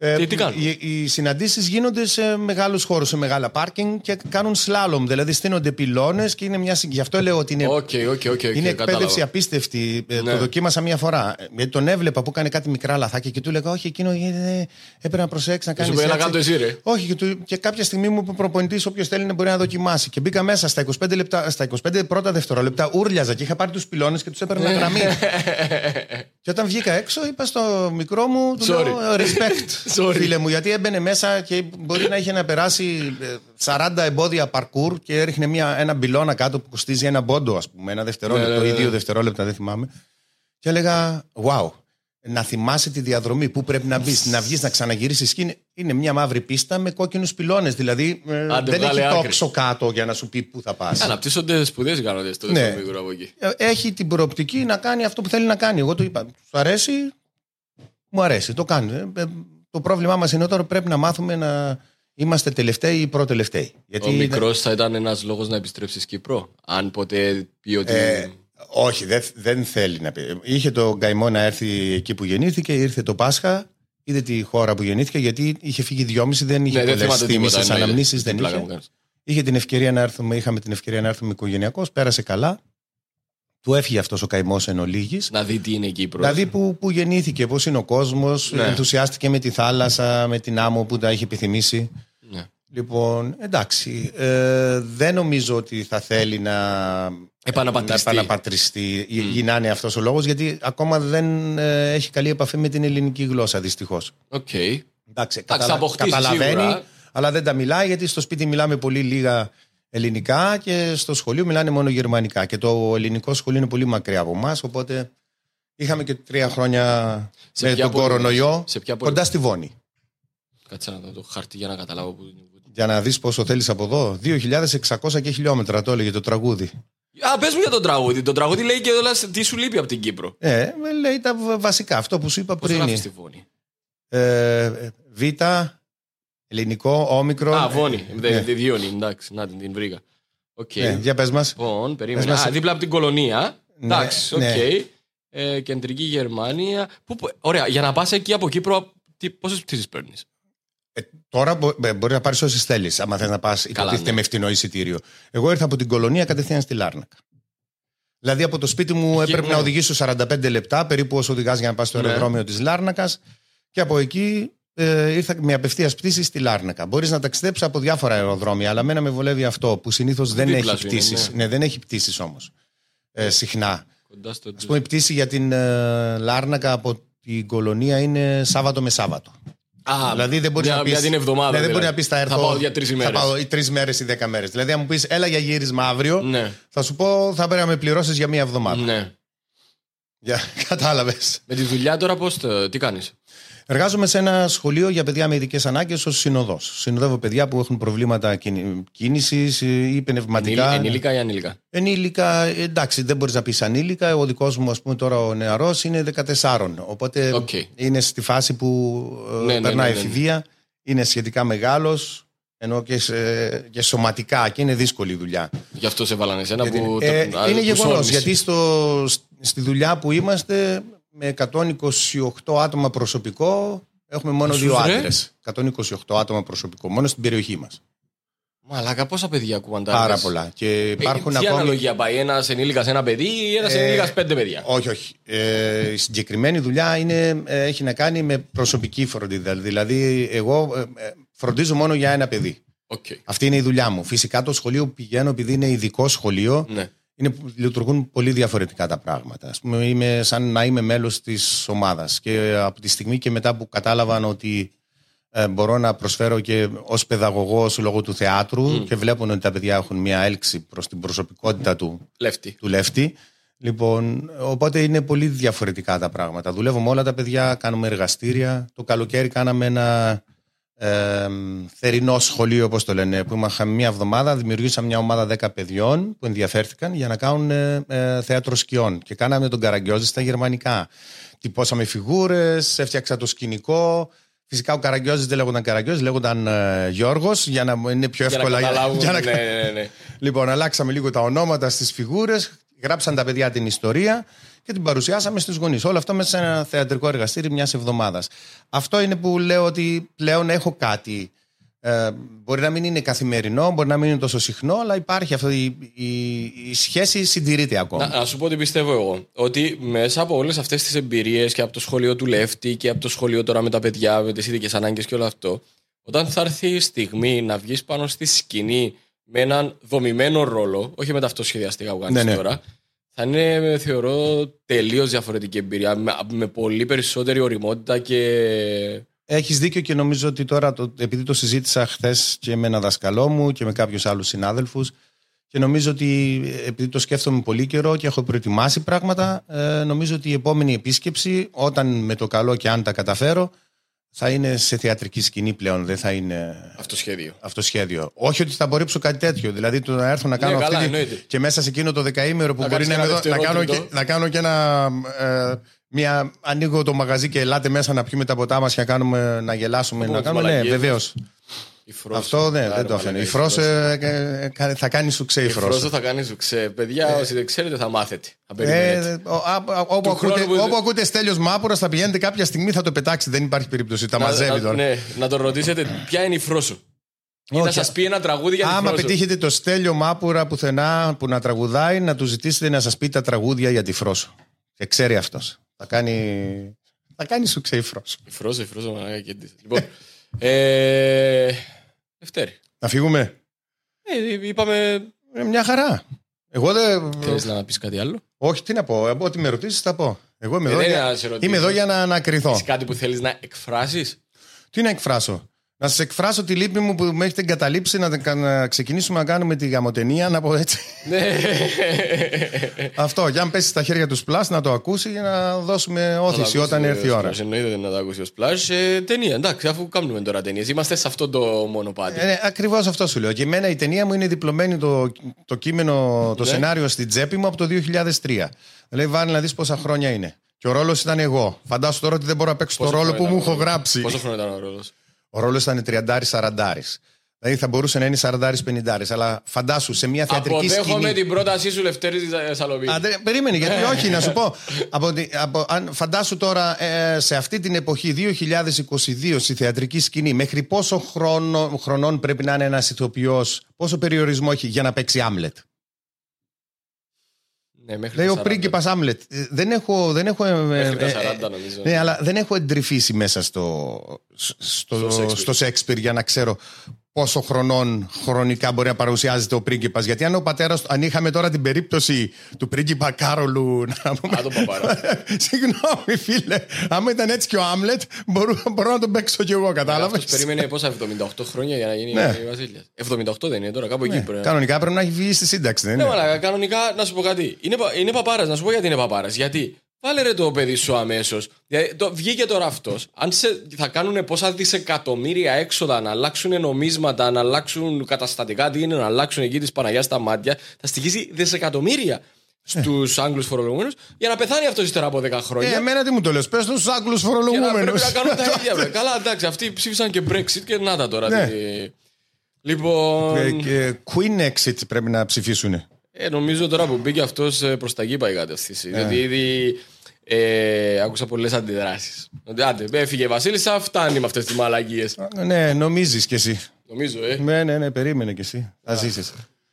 Ε, Τι- τι κάνουν; Οι, οι συναντήσεις γίνονται σε μεγάλους χώρους, σε μεγάλα πάρκινγκ και κάνουν slalom. Δηλαδή στήνονται πυλώνες και είναι μια. συ- Γι' αυτό λέω ότι είναι, Ok, ok, ok, ok, είναι εκπαίδευση κατάλαβα. απίστευτη. Ε, Ναι. Το δοκίμασα μία φορά. Ε, Γιατί τον έβλεπα που έκανε κάτι μικρά λαθάκια και του έλεγα: Όχι, εκείνο ε, ε, έπρεπε να προσέξεις να Και κάνεις. σου πει, «Έλα, κάτω εσύ, ρε». Όχι, και, του, και κάποια στιγμή μου είπε ο προπονητής: Όποιος θέλει να μπορεί να δοκιμάσει. Και μπήκα μέσα στα 25, λεπτά, στα 25 πρώτα δευτερόλεπτα, ούρλιαζα και είχα πάρει τους πυλώνες και τους έπαιρνα γραμμή. και όταν βγήκα έξω, είπα στο μικρό μου: του Sorry. λέω, Respect, Sorry. φίλε μου, γιατί έμπαινε μέσα και μπορεί να είχε να περάσει ε, 40 εμπόδια parkour και έριχνε μια, ένα μπιλόνα κάτω που κοστίζει ένα μπόντο, ας πούμε, ένα δευτερόλεπτο Ναι, ναι, ή ναι. δύο δευτερόλεπτα, δεν θυμάμαι. Και έλεγα, wow, να θυμάσαι τη διαδρομή, πού πρέπει να μπεις, να βγεις, να ξαναγυρίσεις. Και είναι, είναι μια μαύρη πίστα με κόκκινους πυλώνες. Δηλαδή ε, Άντε, δεν βγάλε έχει άκρη. τόξο κάτω για να σου πει πού θα πας. Αναπτύσσονται σπουδέ οι κανόνε στο Ναι. μικρό από εκεί. Έχει την προοπτική να κάνει αυτό που θέλει να κάνει. Εγώ το είπα. Σου αρέσει, μου αρέσει, το κάνει. Ε, ε, Το πρόβλημά μας είναι τώρα πρέπει να μάθουμε να είμαστε τελευταίοι ή προτελευταίοι. Γιατί Ο μικρός θα ήταν ένας λόγος να επιστρέψεις Κύπρο. Αν ποτέ πει ότι. Ε, όχι, δεν, δεν θέλει να πει. Είχε το καημό να έρθει εκεί που γεννήθηκε, ήρθε το Πάσχα, είδε τη χώρα που γεννήθηκε, γιατί είχε φύγει δυόμιση, δεν είχε ναι, δεν πολλές θυμάται τίποτα. θύμησε, εννοείται. αναμνήσεις, Τι δεν πλάκα είχε. μου κάνεις. Είχε την ευκαιρία να έρθουμε, είχαμε την ευκαιρία να έρθουμε οικογενειακώς, πέρασε καλά. Του έφυγε αυτός ο καημός εν ολίγης. Να δει τι είναι η Κύπρο. Δηλαδή που, που γεννήθηκε, πώς είναι ο κόσμος, Ναι. ενθουσιάστηκε με τη θάλασσα, με την άμμο που τα είχε επιθυμήσει. Ναι. Λοιπόν, εντάξει. Ε, δεν νομίζω ότι θα θέλει να Επαναπατριστεί. να επαναπατριστεί ή ή να είναι αυτός ο λόγος, γιατί ακόμα δεν ε, έχει καλή επαφή με την ελληνική γλώσσα, δυστυχώς. Οκ. Εντάξει, θα αποκτήσει καταλαβαίνει, σίγουρα. αλλά δεν τα μιλάει γιατί στο σπίτι μιλάμε πολύ λίγα ελληνικά και στο σχολείο μιλάνε μόνο γερμανικά. Και το ελληνικό σχολείο είναι πολύ μακριά από εμάς, οπότε είχαμε και τρία χρόνια Σε με ποια τον πόλη κορονοϊό μένεις; Σε ποια πόλη; κοντά στη Βόνη. Κάτσε να δω το χαρτί για να καταλάβω που είναι. Για να δεις πόσο θέλεις από εδώ. 2.600 και χιλιόμετρα το έλεγε το τραγούδι. Α, πες μου για τον τραγούδι. Το τραγούδι λέει και όλα τι σου λείπει από την Κύπρο. Ε, με λέει τα β- βασικά, αυτό που σου είπα Πώς πριν. γράφεις τη φωνή. Ε, β, ελληνικό, όμικρο. Α, Βόνη. Ναι. Δεν διώνει, εντάξει, να την, την βρήκα. Οκ. Ναι, για πες μας. Λοιπόν, περίμενε. Πες μας- Α, δίπλα από την κολονία. Ναι, Εντάξει, οκ. ναι. Ε, κεντρική Γερμανία. Πού, πού- ωραία, για να πας εκεί από Κύπρο, πόσες πτήσεις παίρνεις; Ε, τώρα μπο- ε, μπορεί να πάρεις όσες θέλεις, άμα θες να πας υποτίθεται ναι. με φτηνό εισιτήριο. Εγώ ήρθα από την κολονία κατευθείαν στη Λάρνακα. Δηλαδή από το σπίτι μου έπρεπε ναι. να οδηγήσω 45 λεπτά, περίπου όσο οδηγάς για να πας στο Ναι. αεροδρόμιο της Λάρνακας. Και από εκεί ε, ήρθα με απευθείας πτήση στη Λάρνακα. Μπορείς να ταξιδέψεις από διάφορα αεροδρόμια, αλλά μένα με βολεύει αυτό που συνήθως δεν Δίπλα έχει σου είναι, πτήσεις. ναι. Ναι, δεν έχει πτήσεις όμως. Ε, συχνά. Κοντά στο. Α πούμε, η πτήση για την ε, Λάρνακα από την κολονία είναι Σάββατο με Σάββατο. Α, Δηλαδή δεν μπορείς μια, να πει. μια την εβδομάδα. δεν μπορεί να δηλαδή. πεις θα έρθω. Θα πάω για τρεις Θα ημέρε. πάω ή τρεις μέρες ή δέκα μέρες. Δηλαδή, αν μου πεις έλα για γύρισμα αύριο, Ναι, θα σου πω θα πρέπει να με πληρώσεις για μία εβδομάδα. ναι. Για... Κατάλαβες. Με τη δουλειά τώρα πώς. Τι κάνεις; Εργάζομαι σε ένα σχολείο για παιδιά με ειδικές ανάγκες ως συνοδός. Συνοδεύω παιδιά που έχουν προβλήματα κίνησης ή πνευματικά. Ενήλικα ή ανήλικα; Ενήλικα, εντάξει, δεν μπορείς να πεις ανήλικα. Ο δικός μου, ας πούμε, τώρα ο νεαρός είναι 14. Οπότε Οκ. είναι στη φάση που ε, Ναι, ναι, περνάει ναι, ναι. εφηβεία. Είναι σχετικά μεγάλος. Ενώ και, σε- και σωματικά και είναι δύσκολη η δουλειά. Γι' αυτό σε βάλανε εσένα Γιατί- που. ε, τα- α, είναι που γεγονός. σώνεις. Γιατί στο, στη δουλειά που είμαστε με 128 άτομα προσωπικό έχουμε μόνο Πόσους, δύο ρε; άντρες. 128 άτομα προσωπικό, μόνο στην περιοχή μας. Μαλάκα, πόσα παιδιά ακούγαν τα Πάρα άλλες; πολλά. Και Ε, υπάρχουν τι ακόμη. αναλογία πάει, ένας ενήλικας ένα παιδί ή ένας Ε, ενήλικας πέντε παιδιά; Όχι, όχι. Ε, η συγκεκριμένη δουλειά είναι, ε, έχει να κάνει με προσωπική φροντίδα. Δηλαδή, εγώ ε, ε, φροντίζω μόνο για ένα παιδί. Οκ. Αυτή είναι η δουλειά μου. Φυσικά το σχολείο που πηγαίνω, επειδή είναι ειδικό σχολείο, Ναι. Είναι, λειτουργούν πολύ διαφορετικά τα πράγματα. Ας πούμε, είμαι σαν να είμαι μέλος της ομάδας και από τη στιγμή και μετά που κατάλαβαν ότι ε, μπορώ να προσφέρω και ως παιδαγωγός λόγω του θεάτρου και βλέπουν ότι τα παιδιά έχουν μια έλξη προς την προσωπικότητα του, Λεύτη. του Λεύτη, Λοιπόν, οπότε είναι πολύ διαφορετικά τα πράγματα. Δουλεύουμε όλα τα παιδιά, κάνουμε εργαστήρια. Το καλοκαίρι κάναμε ένα ε, θερινό σχολείο, όπως το λένε, που είχαμε μια εβδομάδα, δημιουργήσαμε μια ομάδα 10 παιδιών που ενδιαφέρθηκαν για να κάνουν ε, ε, θέατρο σκιών. Και κάναμε τον Καραγκιόζη στα γερμανικά. Τυπώσαμε φιγούρες, έφτιαξα το σκηνικό. Φυσικά ο Καραγκιόζης δεν λέγονταν Καραγκιόζης, λέγονταν ε, Γιώργος για να είναι πιο Για να εύκολα. καταλάβουν. για να- ναι, ναι, ναι. Λοιπόν, αλλάξαμε λίγο τα ονόματα στις φιγούρες, γράψαν τα παιδιά την ιστορία και την παρουσιάσαμε στους γονείς. Όλο αυτό μέσα σε ένα θεατρικό εργαστήρι μιας εβδομάδας. Αυτό είναι που λέω ότι πλέον έχω κάτι. Ε, μπορεί να μην είναι καθημερινό, μπορεί να μην είναι τόσο συχνό, αλλά υπάρχει αυτή η, η, η σχέση συντηρείται ακόμα. Να, να σου πω τι πιστεύω εγώ. Ότι μέσα από όλες αυτές τις εμπειρίες και από το σχολείο του Λεύτη και από το σχολείο τώρα με τα παιδιά, με τις ειδικές ανάγκες και όλο αυτό, όταν θα έρθει η στιγμή να βγεις πάνω στη σκηνή με έναν δομημένο ρόλο, όχι με τα αυτοσχεδιαστικά που κάνεις Ναι, ναι. τώρα, θα είναι, θεωρώ, τελείως διαφορετική εμπειρία. Με, με πολύ περισσότερη οριμότητα και. Έχεις δίκιο και νομίζω ότι τώρα, το, επειδή το συζήτησα χθες και με ένα δασκαλό μου και με κάποιους άλλους συνάδελφους, και νομίζω ότι επειδή το σκέφτομαι πολύ καιρό και έχω προετοιμάσει πράγματα, ε, νομίζω ότι η επόμενη επίσκεψη, όταν με το καλό και αν τα καταφέρω, θα είναι σε θεατρική σκηνή πλέον, δεν θα είναι Αυτό σχέδιο. αυτό σχέδιο. Όχι ότι θα απορρίψω κάτι τέτοιο. Δηλαδή το να έρθω να κάνω Ναι, καλά, αυτή τη- εννοείται. και μέσα σε εκείνο το δεκαήμερο που Να μπορεί κάνεις να είμαι ένα εδώ, να κάνω, και, δευτερόλεπτο. να κάνω και ένα. Ε, μια, ανοίγω το μαγαζί και ελάτε μέσα να πιούμε τα ποτά μας και να, κάνουμε, να γελάσουμε. πούμε να τις κάνουμε. Ναι, μαλακίες βεβαίως. Η Φρόσο. Αυτό ναι, Άρα, δεν το αφήνω. μαλάκα, Η Φρόσο ε, ε, ε, θα κάνει σου ξέ η Η Φρόσο Φρόσο. θα κάνει ζουξέ. Παιδιά, όσοι δεν ξέρετε, θα μάθετε. Θα περιμένετε. Ε, ο- α- α- όπου, Του ακούτε, χρόνου που- όπου ακούτε Στέλιος Μάπουρας θα πηγαίνετε κάποια στιγμή θα το πετάξει. Δεν υπάρχει περίπτωση. Τα Να- μαζεύει να, τώρα. Ναι, να τον ρωτήσετε ποια είναι η Φρόσο. Ή να Όχι. σας πει ένα τραγούδι για τη Άμα Φρόσο. πετύχετε το Στέλιο Μάπουρα πουθενά που να τραγουδάει, να του ζητήσετε να σας πει τα τραγούδια για τη Φρόσο. Και ξέρει αυτός. Θα κάνει. Θα κάνει σου ξέρει Φρόσο. Η Φρόσο, η Φρόσο, μαλάκα και της. Λοιπόν. ε, Δευτέρη. Να φύγουμε; Ε, είπαμε. Ε, μια χαρά. Εγώ δεν. Θέλεις να πεις κάτι άλλο; Όχι, τι να πω. Εγώ, ό,τι με ρωτήσεις, θα πω. Εγώ είμαι, Ε, εδώ, δεν για... είναι να σε ρωτήσω. είμαι εδώ για να ανακριθώ. Έχει κάτι που θέλεις να εκφράσεις; Τι να εκφράσω; Να σας εκφράσω τη λύπη μου που με έχετε εγκαταλείψει να, να ξεκινήσουμε να κάνουμε τη γαμοτενία, να πω έτσι. Ναι. Αυτό, για αν πέσει στα χέρια του Plus να το ακούσει για να δώσουμε όθηση όταν έρθει η ώρα. Εννοείται να το ακούσει ω πλάζ. Ε, ταινία, εντάξει, αφού κάνουμε τώρα ταινίες. Είμαστε σε αυτό το μονοπάτι. Ε, ναι, Ακριβώς αυτό σου λέω. Και εμένα η ταινία μου είναι διπλωμένη το, το κείμενο, το Ναι. σενάριο στην τσέπη μου από το 2003. Δηλαδή, βάλει να δεις πόσα χρόνια είναι. Και ο ρόλος ήταν εγώ. Φαντάσου τώρα ότι δεν μπορώ να παίξω Πόσο το ρόλο χρόνο που μου ήταν έχω ο- γράψει. Πόσο χρόνο ήταν ο ρόλος; Ο ρόλος ήταν 30-40. Δηλαδή θα μπορούσε να είναι 40-50. Αλλά φαντάσου σε μια θεατρική Αποδέχομαι σκηνή. την πρότασή σου, Λευτέρη Σαλομίδη. Α, δεν- περίμενε, γιατί όχι, να σου πω. Από, τη- από, αν, φαντάσου τώρα ε, σε αυτή την εποχή 2022 στη θεατρική σκηνή, μέχρι πόσο χρόνο, χρονών πρέπει να είναι ένας ηθοποιός, πόσο περιορισμό έχει για να παίξει Άμλετ. Ναι, μέχρι Λέει τα ο 40. πρίγκιπας Άμλετ. Ε, Δεν έχω. Δεν έχω ε, Μέχρι τα ε, 40 νομίζω. ναι, αλλά δεν έχω εντρυφήσει μέσα στο, στο, Στο στο, Shakespeare. Σέξπιρ για να ξέρω πόσο χρονών χρονικά μπορεί να παρουσιάζεται ο πρίγκιπας. Γιατί αν ο πατέρας, αν είχαμε τώρα την περίπτωση του πρίγκιπα Κάρολου να πούμε, Α, τον παπάρα. Συγγνώμη φίλε, άμα ήταν έτσι και ο Άμλετ μπορώ, μπορώ να τον παίξω κι εγώ, κατάλαβες; Αυτός περίμενε πόσα 78 χρόνια για να γίνει Ναι. βασίλειας. 78 δεν είναι τώρα, κάπου εκεί Ναι, πρέπει να κανονικά πρέπει να έχει βγει στη σύνταξη, δεν Ναι, είναι; μαλάκα, κανονικά να σου πω κάτι. Είναι, πα- είναι παπάρας, να σου πω γιατί είναι παπάρας. Γιατί βάλε ρε το παιδί σου αμέσως. Το, βγήκε τώρα αυτός. Αν σε, θα κάνουν πόσα δισεκατομμύρια έξοδα να αλλάξουν νομίσματα, να αλλάξουν καταστατικά, τι είναι να αλλάξουν εκεί τη Παναγιάς στα μάτια, θα στοιχήσει δισεκατομμύρια στους Άγγλους φορολογούμενους για να πεθάνει αυτός ύστερα από 10 χρόνια. Ε, εμένα τι μου το λες, πες στους Άγγλους Και να πρέπει φορολογούμενους. να κάνουν τα ίδια. βρε. Καλά, εντάξει, αυτοί ψήφισαν και Brexit και να τα τώρα. Ναι. τι- Λοιπόν. Ε, και Queen Exit πρέπει να ψηφίσουν. Ε, νομίζω τώρα που μπήκε αυτός προς τα εκεί πάει η κατεύθυνση. Ναι. Γιατί ήδη ε, άκουσα πολλές αντιδράσεις. Ότι άντε, έφυγε η Βασίλισσα, φτάνει με αυτές τις μαλαγίε. Ναι, νομίζεις κι εσύ. Νομίζω, ε. Ναι, ναι, ναι, περίμενε κι εσύ. Θα ζήσει.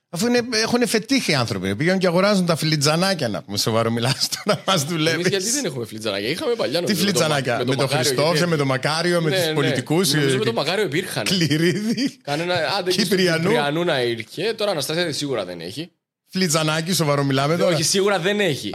Αφού είναι, έχουν φετύχει οι άνθρωποι. Πηγαίνουν και αγοράζουν τα φλιτζανάκια να πούμε. Σοβαρό μιλάς τώρα, μα δουλεύει. Εμείς γιατί δεν έχουμε φλιτζανάκια. Είχαμε παλιά Τι νομίζω, με το φλιτζανάκια. Μα- Με τον Μακάριο, Χριστόφια, γιατί- με τον Μακάριο, με Ναι, τους ναι. πολιτικούς. Νομίζω με τον Μακάριο υπήρχαν. Κληρίδι. Κανένα. Άντε, και Κυπριανού. Κυπριανού να ήρθε. Τώρα Αναστασία σίγουρα δεν έχει. Φλιτζανάκι, σοβαρό μιλάμε τώρα. Όχι, σίγουρα δεν έχει.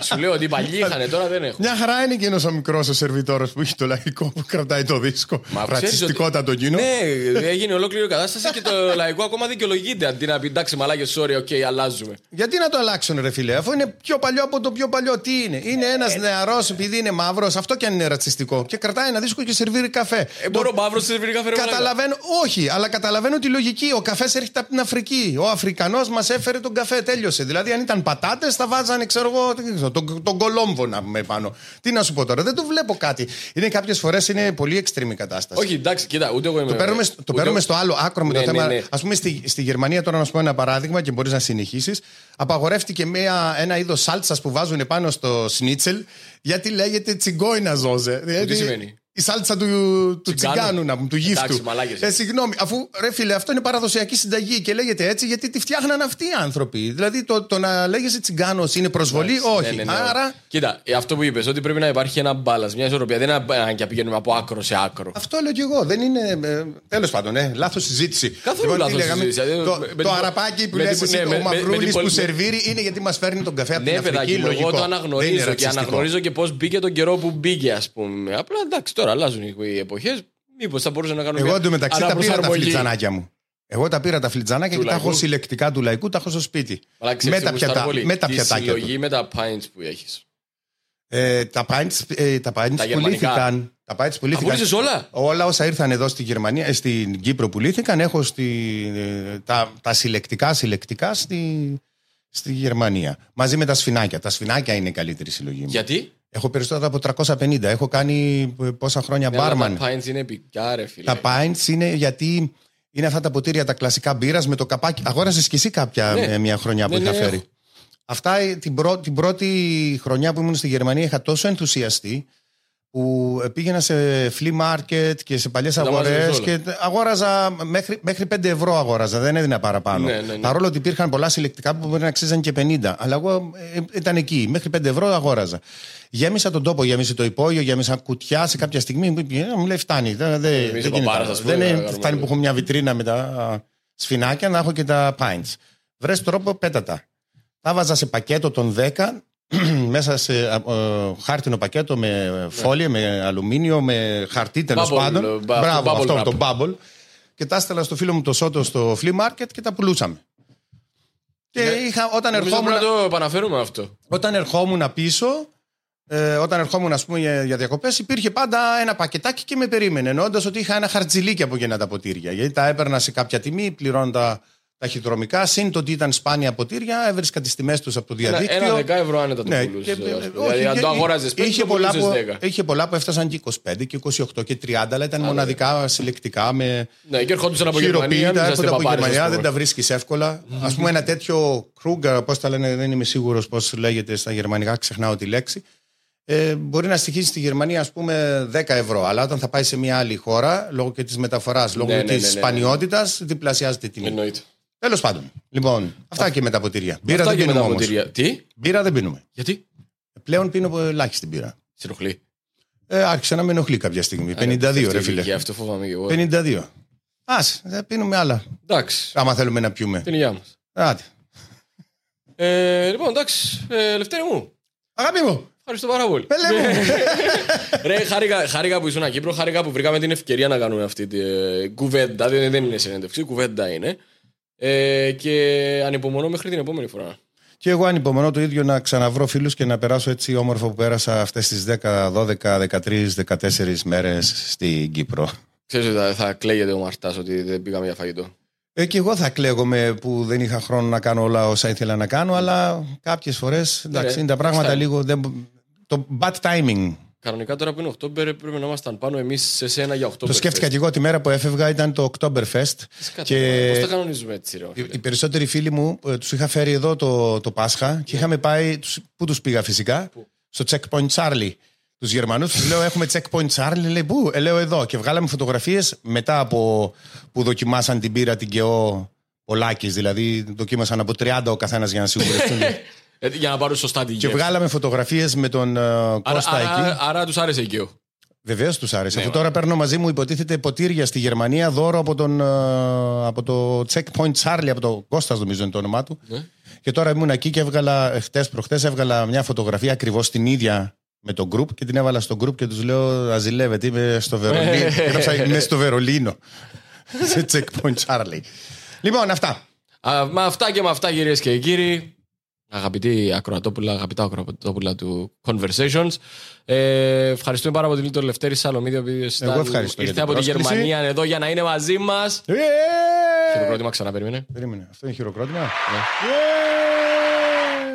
Σου λέω ότι παλιοί είχαν, τώρα δεν έχουν. Μια χαρά είναι εκείνος ο μικρός ο σερβιτόρος που έχει το λαϊκό που κρατάει το δίσκο. Μα ξέρεις Ρατσιστικότατο ότι- εκείνο. Ναι, έγινε ολόκληρη η κατάσταση και το λαϊκό ακόμα δικαιολογείται. Αντί να πει εντάξει, μαλάκες, sorry, ok, αλλάζουμε. Γιατί να το αλλάξουν, ρε φίλε, αφού είναι πιο παλιό από το πιο παλιό. Τι είναι, Είναι ένας Ε, νεαρός επειδή είναι μαύρος, αυτό κι αν είναι ρατσιστικό. Και κρατάει ένα δίσκο και σερβίρει καφέ. Ε, μπορώ μαύρος σε σερβίρι καφέ. ρε μαλάκα. Καταλαβαίνω, όχι, αλλά καταλαβαίνω τη λογική. Ο καφές έρχεται από την Αφρική. Ο Αφρικανός μας έφερε τον καφέ, τέλειωσε. Δηλαδή, αν ήταν πατάτες, θα βάζανε, ξέρω εγώ, τι ξέρω, τον, τον κολόμβο να πούμε πάνω. Τι να σου πω τώρα, δεν το βλέπω κάτι. Είναι κάποιες φορές είναι πολύ εξτρέμη η κατάσταση. Όχι, εντάξει, κοίτα, ούτε εγώ είμαι. Το παίρνουμε, στο- το ούτε παίρνουμε εγώ- στο άλλο άκρο με Ναι, το θέμα. ναι, ναι. Α πούμε στη, στη Γερμανία, τώρα να σου πω ένα παράδειγμα και μπορείς να συνεχίσεις. Απαγορεύτηκε μια, ένα είδος σάλτσας που βάζουν πάνω στο σνίτσελ γιατί λέγεται τσιγκόινα ζώζε. Δηλαδή, σημαίνει; Η σάλτσα του, του Τσιγκάνου. τσιγκάνου, να πούμε, του γύφτου. Εντάξει, μαλάκες. Ε, συγγνώμη, αφού ρε φίλε, αυτό είναι παραδοσιακή συνταγή και λέγεται έτσι γιατί τη φτιάχναν αυτοί οι άνθρωποι. Δηλαδή το, το να λέγεσαι τσιγκάνος είναι προσβολή, όχι. Ναι, ναι, ναι. Άρα Κοίτα, ε, αυτό που είπες, ότι πρέπει να υπάρχει ένα μπάλα, μια ισορροπία. Δεν είναι ανάγκη να πηγαίνουμε από άκρο σε άκρο. Αυτό λέω και εγώ. Δεν είναι. Ε, Τέλος πάντων, ε, λάθος συζήτηση. Καθόλου τι λάθος λέγαμε, συζήτηση. Ε, Το, με- με το την- αραπάκι που με λες την- εσύ, ναι, ο με- με- με Μαυρούλης την που πολυ- σερβίρει είναι γιατί μας φέρνει τον καφέ από την Ναι, Αφρική. παιδάκι, μου, εγώ λογικό. το Δεν είναι αναγνωρίζω και ρατσιστικό. αναγνωρίζω και πώς μπήκε τον καιρό που μπήκε, ας πούμε. Απλά εντάξει, τώρα αλλάζουν οι εποχές. Μήπως θα μπορούσε να κάνουμε. Εγώ μια εντωμεταξύ τα πήρα τα αναπροσαρμογή. φλιτζανάκια μου. Εγώ τα πήρα τα φλιτζανάκια Του και τα έχω λαϊκού. συλλεκτικά του λαϊκού, τα έχω στο σπίτι. Αλλά ξέρεις Με τα τι γουστάρω πιατά- πολύ. με τα Τη πιατάκια του. συλλογή με τα pints που έχεις. Ε, τα pints, ε, τα pints Τα γερμανικά. πουλήθηκαν. Τα pints πουλήθηκαν. πούλησες όλα; Όλα όσα ήρθαν εδώ στη Γερμανία, ε, στην Κύπρο πουλήθηκαν. Έχω στη, ε, τα, τα συλλεκτικά συλλεκτικά στη, στη Γερμανία. Μαζί με τα σφινάκια. Τα σφινάκια είναι η καλύτερη συλλογή μου. Γιατί; Έχω περισσότερα από 350. Έχω κάνει ε, πόσα χρόνια Ναι, αλλά μπάρμαν. Τα pints είναι επικά, ρε φίλε. Τα pints είναι γιατί είναι αυτά τα ποτήρια τα κλασικά μπύρας με το καπάκι. Αγόρασες και εσύ κάποια Ναι. ε, μια χρονιά που Ναι, είχα ναι, φέρει. έχω. Αυτά ε, την, πρω- την πρώτη χρονιά που ήμουν στη Γερμανία είχα τόσο ενθουσιαστεί που ε, πήγαινα σε flea market και σε παλιές τα αγορές μάζευες και αγόραζα μέχρι, μέχρι 5 ευρώ αγόραζα, δεν έδινα παραπάνω. Ναι, ναι, ναι. Παρόλο ότι υπήρχαν πολλά συλλεκτικά που μπορεί να αξίζαν και 50. Αλλά εγώ ε, ήταν εκεί. Μέχρι 5 ευρώ αγόραζα. Γέμισα τον τόπο, γέμισε το υπόγειο, γέμισα κουτιά σε κάποια στιγμή. Μου, είπε, μου λέει φτάνει. Δεν, δεν, Εμείς δεν οι γίνεται παπάρες, άλλο. ας πούμε, Δεν είναι- να κάνουμε φτάνει που λίγο. έχω μια βιτρίνα με τα α, σφινάκια να έχω και τα pints. Βρες τρόπο, πέτατα. Τα βάζα σε πακέτο των 10 μέσα σε ε, χάρτινο πακέτο με φόλια, με αλουμίνιο, με χαρτί τέλος Bubble, πάντων. ε, bub- Μπράβο, bubble αυτό wrap. το bubble. Και τα έστελα στο φίλο μου το Σότο στο flea market και τα πουλούσαμε. Και είχα, όταν, Νομίζω ερχόμουν, πρέπει να το επαναφέρουμε αυτό. όταν ερχόμουν πίσω, ε, όταν ερχόμουν ας πούμε, για, για διακοπές, υπήρχε πάντα ένα πακετάκι και με περίμενε. Εννοώντας ότι είχα ένα χαρτζιλίκι από εκείνα τα ποτήρια. Γιατί τα έπαιρνα σε κάποια τιμή, πληρώνοντα ταχυδρομικά. Συν το ότι ήταν σπάνια ποτήρια, έβρισκα τις τιμές τους από το Ένα, διαδίκτυο. ένα δεκά ευρώ άνετα το Ναι, πουλούσες. και- ας πούμε. όχι, Δηλαδή, αν και- το αγόραζες πέντε, είχε το πολλά, πουλούσε που, 10. είχε πολλά που έφτασαν και 25 και 28 και 30, αλλά ήταν μοναδικά συλλεκτικά με Ναι, και ερχόντουσαν από Γερμανία. χειροποίητα. μην είσαστε Έρχονται από παπάρες, ας Γερμανία, πούμε. δεν τα βρίσκεις εύκολα. Α πούμε, ένα τέτοιο Kruger, πώς τα λένε, δεν είμαι σίγουρος πώς λέγεται στα γερμανικά, ξεχνάω τη λέξη. Ε, μπορεί να στοιχίζει στη Γερμανία, ας πούμε, 10 ευρώ. Αλλά όταν θα πάει σε μια άλλη χώρα, λόγω και της μεταφοράς, λόγω Ναι, ναι, της ναι, ναι, ναι. σπανιότητας, διπλασιάζεται η τιμή. Εννοείται. Τέλος πάντων. Λοιπόν, αυτά και με τα ποτήρια. Μπύρα Αυτά δεν και με πίνουμε τα όμως. ποτήρια. Τι, Μπύρα δεν πίνουμε. γιατί, Πλέον πίνω ελάχιστη μπύρα. συνοχλεί. Ε, άρχισε να με ενοχλεί κάποια στιγμή. 52, ρε φίλε. Και αυτό φοβάμαι και εγώ. 52. Α, δεν πίνουμε άλλα. Εντάξει, Άμα θέλουμε να πιούμε. την υγεία μας. Άντε. Ε, λοιπόν, εντάξει, ε, Λευτέρη μου. Αγάπη μου, Ευχαριστώ πάρα πολύ. πέλε μου. Ρε, χάρηκα, χάρηκα που ήσουν Κύπρο, χάρηκα που βρήκαμε την ευκαιρία να κάνουμε αυτή την ε, κουβέντα. Δεν, δεν είναι συνέντευξη, κουβέντα είναι. Ε, και ανυπομονώ μέχρι την επόμενη φορά. Και εγώ ανυπομονώ το ίδιο να ξαναβρω φίλους και να περάσω έτσι όμορφα που πέρασα αυτές τις 10, 12, 13, 14 μέρες στην Κύπρο. Ξέρεις ότι θα, θα κλαίγεται ο Μαρτάς ότι δεν πήγαμε για φαγητό. Ε, και εγώ θα κλαίγομαι που δεν είχα χρόνο να κάνω όλα όσα ήθελα να κάνω, αλλά κάποιες φορές εντάξει, ρε, είναι τα πράγματα αυτά είναι. λίγο. Δεν... Το bad timing. Κανονικά τώρα που είναι October πρέπει να ήμασταν πάνω εμείς σε σένα για October. Το σκέφτηκα και εγώ τη μέρα που έφευγα ήταν το Oktoberfest. Και... Και Πώς τα κανονίζουμε έτσι, ρε. οι, φίλε; οι περισσότεροι φίλοι μου ε, τους είχα φέρει εδώ το, το Πάσχα και είχαμε πάει. τους- Πού τους πήγα φυσικά, Πού; στο Checkpoint Charlie. Τους Γερμανούς, τους λέω: Έχουμε checkpoint Charlie. Λέει: Πού, ε, λέω εδώ. Και βγάλαμε φωτογραφίες μετά από που δοκιμάσαν την πύρα την ΚΕΟ Πολάκης. Δηλαδή, δοκίμασαν από 30 ο καθένας για να σιγουρευτούν. Ε, για να πάρουν σωστά την και γεύση. βγάλαμε φωτογραφίες με τον ε, Άρα, Κώστα εκεί. άρα, άρα τους άρεσε η Κιό. Βεβαίως τους άρεσε. Ναι, Αφού μα. τώρα παίρνω μαζί μου υποτίθεται ποτήρια στη Γερμανία δώρο από, τον, ε, από το Checkpoint Charlie, από το Κώστας νομίζω είναι το όνομά του. Ναι. Και τώρα ήμουν εκεί και έβγαλα, χτες προχτές έβγαλα μια φωτογραφία ακριβώς την ίδια με το group και την έβαλα στο group και τους λέω Αζηλεύετε, είμαι στο Βερολίνο. Έγραψα είμαι στο Βερολίνο. Σε Checkpoint Charlie. Λοιπόν, αυτά. Α, με αυτά και με αυτά κυρίες και κύριοι, αγαπητοί ακροατόπουλα, αγαπητά ακροατόπουλα του Conversations, ε, ευχαριστούμε πάρα πολύ τον Λευτέρη Σαλωμίδη, ο οποίος ευχαριστώ για ήρθε την από τη πρόσκληση. Γερμανία εδώ για να είναι μαζί μας. Ε! Χειροκρότημα ξανά περίμενε. Περίμενε, αυτό είναι χειροκρότημα. Ε!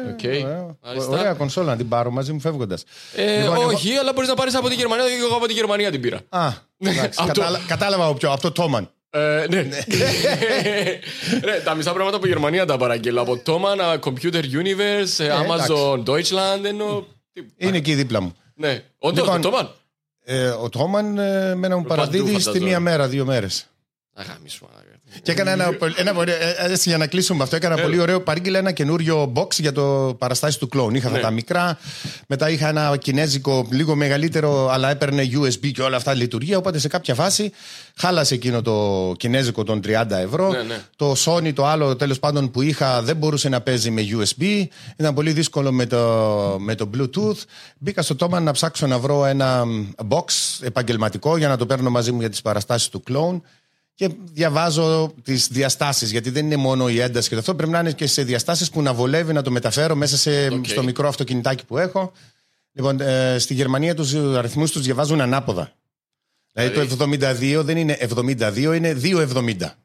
Οκ. Ωραία. Μάλιστα. Ωραία κονσόλα να την πάρω μαζί μου φεύγοντας. Ε, όχι, αλλά μπορείς να πάρεις από τη Γερμανία, γιατί εγώ από τη Γερμανία την πήρα. Α, εντάξει, Αυτό. κατάλα- κατάλαβα από ποιο, από το Thomann. Ε, ναι. ναι, τα μισά πράγματα από Γερμανία τα παραγγέλω. Από Toman, Computer Universe, ε, Amazon Deutschland, ενώ. τι- Είναι εκεί δίπλα μου. Ναι, όντω Λοιπόν, το Toman. Ε, ο Τόμαν ε, μένα μου Παντού, παραδίδει στη φανταζόμαι. μία μέρα, δύο μέρες. Αγάμισου. μαλάκα. Και έκανα ένα, πολύ- ένα πολύ- ε, ε, έτσι για να κλείσουμε αυτό, έκανα πολύ ωραίο. Παρήγγειλα ένα καινούριο box για το παραστάσεις του κλόουν. Είχα αυτά Ναι. τα μικρά, μετά είχα ένα κινέζικο λίγο μεγαλύτερο, αλλά έπαιρνε USB και όλα αυτά λειτουργία. Οπότε σε κάποια φάση χάλασε εκείνο το κινέζικο των 30 ευρώ. Ναι, ναι. Το Sony, το άλλο τέλος πάντων που είχα, δεν μπορούσε να παίζει με USB. Ήταν πολύ δύσκολο με το, με το Bluetooth. Μπήκα στο Thomann να ψάξω να βρω ένα box επαγγελματικό για να το παίρνω μαζί μου για τις παραστάσεις του κλόουν. Και διαβάζω τις διαστάσεις, γιατί δεν είναι μόνο η ένταση και το αυτό. Πρέπει να είναι και σε διαστάσεις που να βολεύει να το μεταφέρω μέσα σε, Οκ. στο μικρό αυτοκινητάκι που έχω. Λοιπόν, ε, στη Γερμανία τους αριθμούς τους διαβάζουν ανάποδα. Δηλαδή το 72 δεν είναι 72, είναι 2,70.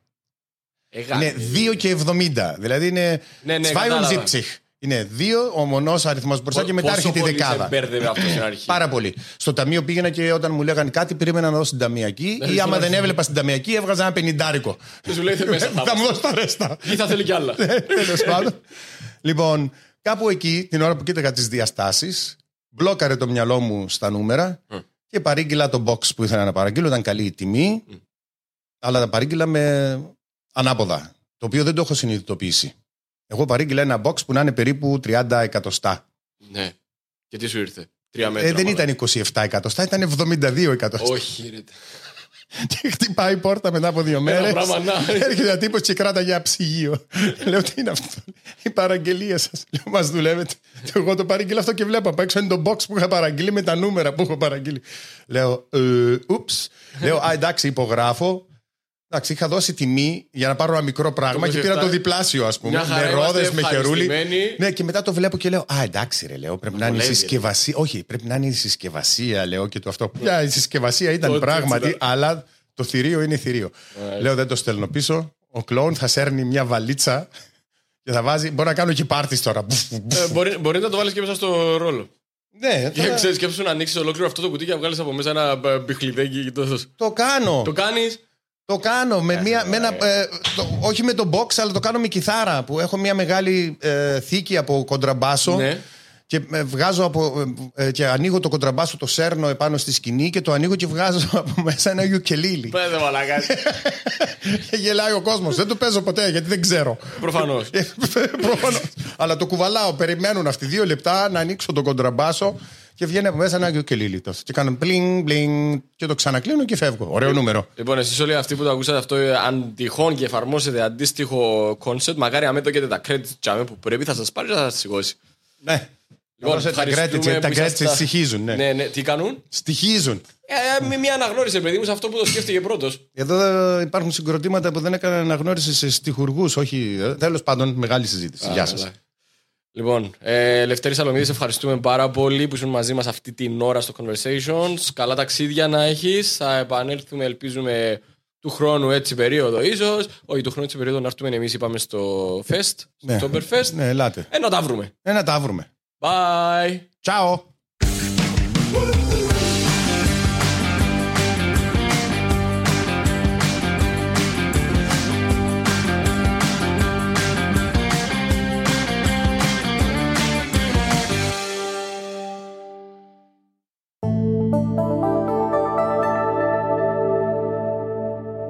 Ε, γάμι. Είναι 2 και 70. Δηλαδή είναι. Ναι, ναι, 2 κατάλαβα. Zipzig. Είναι 2 ο μονός αριθμός μπροστά και μετά Πόσο έρχεται η πολύ σε δεκάδα. μπέρδευε αυτός στην αρχή. Πάρα πολύ. Στο ταμείο πήγαινα και όταν μου λέγανε κάτι, περίμενα να δώσω την ταμιακή. ή άμα δεν έβλεπα στην ταμιακή, έβγαζα ένα πενιντάρικο. Και σου λέει «Θε μέσα θα Θα μου δώσει τα ρέστα. Ή θα θέλει κι άλλα. Τέλος πάντων. Λοιπόν, κάπου εκεί, την ώρα που κοίταγα τις διαστάσεις, μπλόκαρε το μυαλό μου στα νούμερα και παρήγγειλα το box που ήθελα να παραγγείλω. Ήταν καλή η τιμή, αλλά τα παρήγγειλα με ανάποδα. Το οποίο δεν το έχω συνειδητοποιήσει. Εγώ παρήγγειλα ένα box που να είναι περίπου 30 εκατοστά. Ναι. Και τι σου ήρθε; Τρία μέτρα. Ε, δεν μάλλον. ήταν 27 εκατοστά, ήταν 72 εκατοστά. Όχι, ρε. Και χτυπάει η πόρτα μετά από δύο μέρες. πράγμα, να. Έρχεται ένα τύπος και κράτα για ψυγείο. Λέω τι είναι αυτό; Η παραγγελία σας. Λέω μας δουλεύετε. Και Εγώ το παρήγγειλα αυτό και βλέπω απ' έξω είναι το box που είχα παραγγείλει με τα νούμερα που έχω παραγγείλει. Λέω, ε, ούψ. Λέω, α εντάξει, υπογράφω. Εντάξει, είχα δώσει τιμή για να πάρω ένα μικρό πράγμα Το και πήρα 27. το διπλάσιο, ας πούμε. Μια χαρά, Με είμαστε ρόδες, με χερούλι. ευχαριστημένοι. Ναι, και μετά το βλέπω και λέω, Α, εντάξει, ρε, λέω. Πρέπει να είναι η βολεύει, ρε. συσκευασία. Όχι, πρέπει να είναι η συσκευασία, λέω και το αυτό. Μια η συσκευασία ήταν Τότε πράγματι, έτσι, αλλά το θηρίο είναι θηρίο. Λέω, δεν το στέλνω πίσω. Ο κλόουν θα σέρνει μια βαλίτσα και θα βάζει. Μπορώ να κάνω και πάρτις τώρα. Ε, μπορεί, μπορεί να το βάλεις και μέσα στο ρόλο. ναι, Και τώρα ξέρεις, σκέψου να ανοίξεις ολόκληρο αυτό το κουτί και να βγάλεις από μέσα ένα ε, μπιχλιδέκι και το. το κάνω. Το κάνεις. Το κάνω με μια, με ένα, ε, το- όχι με το box, αλλά το κάνω με κιθάρα που έχω μια μεγάλη ε, θήκη από κοντραμπάσο. Ναι. Και ε, βγάζω από, ε, ε, και ανοίγω το κοντραμπάσο, το σέρνω επάνω στη σκηνή και το ανοίγω και βγάζω από μέσα ένα γιουκελίλι. Πέδε μαλακάς. και γελάει ο κόσμος. Δεν το παίζω ποτέ γιατί δεν ξέρω. Προφανώς. Προφανώς. Αλλά το κουβαλάω. Περιμένουν αυτοί δύο λεπτά να ανοίξω τον κοντραμπάσο και βγαίνει από μέσα ένα γιουκελίλι. τόσο. Και κάνω μπλινγκ, μπλινγκ και το ξανακλίνω και φεύγω. Ωραίο νούμερο. Λοιπόν, εσείς όλοι αυτοί που το ακούσατε αυτό, ε, αν τυχόν και εφαρμόσετε αντίστοιχο κόνσεπτ, μακάρι αν το έχετε τα credits τζάμε που πρέπει, θα σας πάρει, θα σας σιγώσει. Ναι. Λοιπόν, Δώσε τα ευχαριστούμε credits, γιατί τα που credits ήσασταν- στοιχίζουν. Ναι. Ναι, ναι. Τι κάνουν; Στοιχίζουν. Ε, με μια αναγνώριση, ρε παιδί μου, σε αυτό που το σκέφτηκε πρώτος. Εδώ ε, υπάρχουν συγκροτήματα που δεν έκαναν αναγνώριση σε στοιχουργού, όχι. Τέλος πάντων, μεγάλη συζήτηση. Γεια σας. Λοιπόν, ε, Λευτέρη Σαλομίδης, σε ευχαριστούμε πάρα πολύ που ήσουν μαζί μας αυτή την ώρα στο Conversations. Καλά ταξίδια να έχεις. Θα επανέλθουμε, ελπίζουμε, του χρόνου έτσι περίοδο ίσως. Όχι, του χρόνου έτσι περίοδο να έρθουμε εμείς, είπαμε στο Fest, στο Ναι. Oktoberfest. Ναι, ελάτε. Ε, να τα βρούμε. Ε, να τα βρούμε. Bye! Ciao.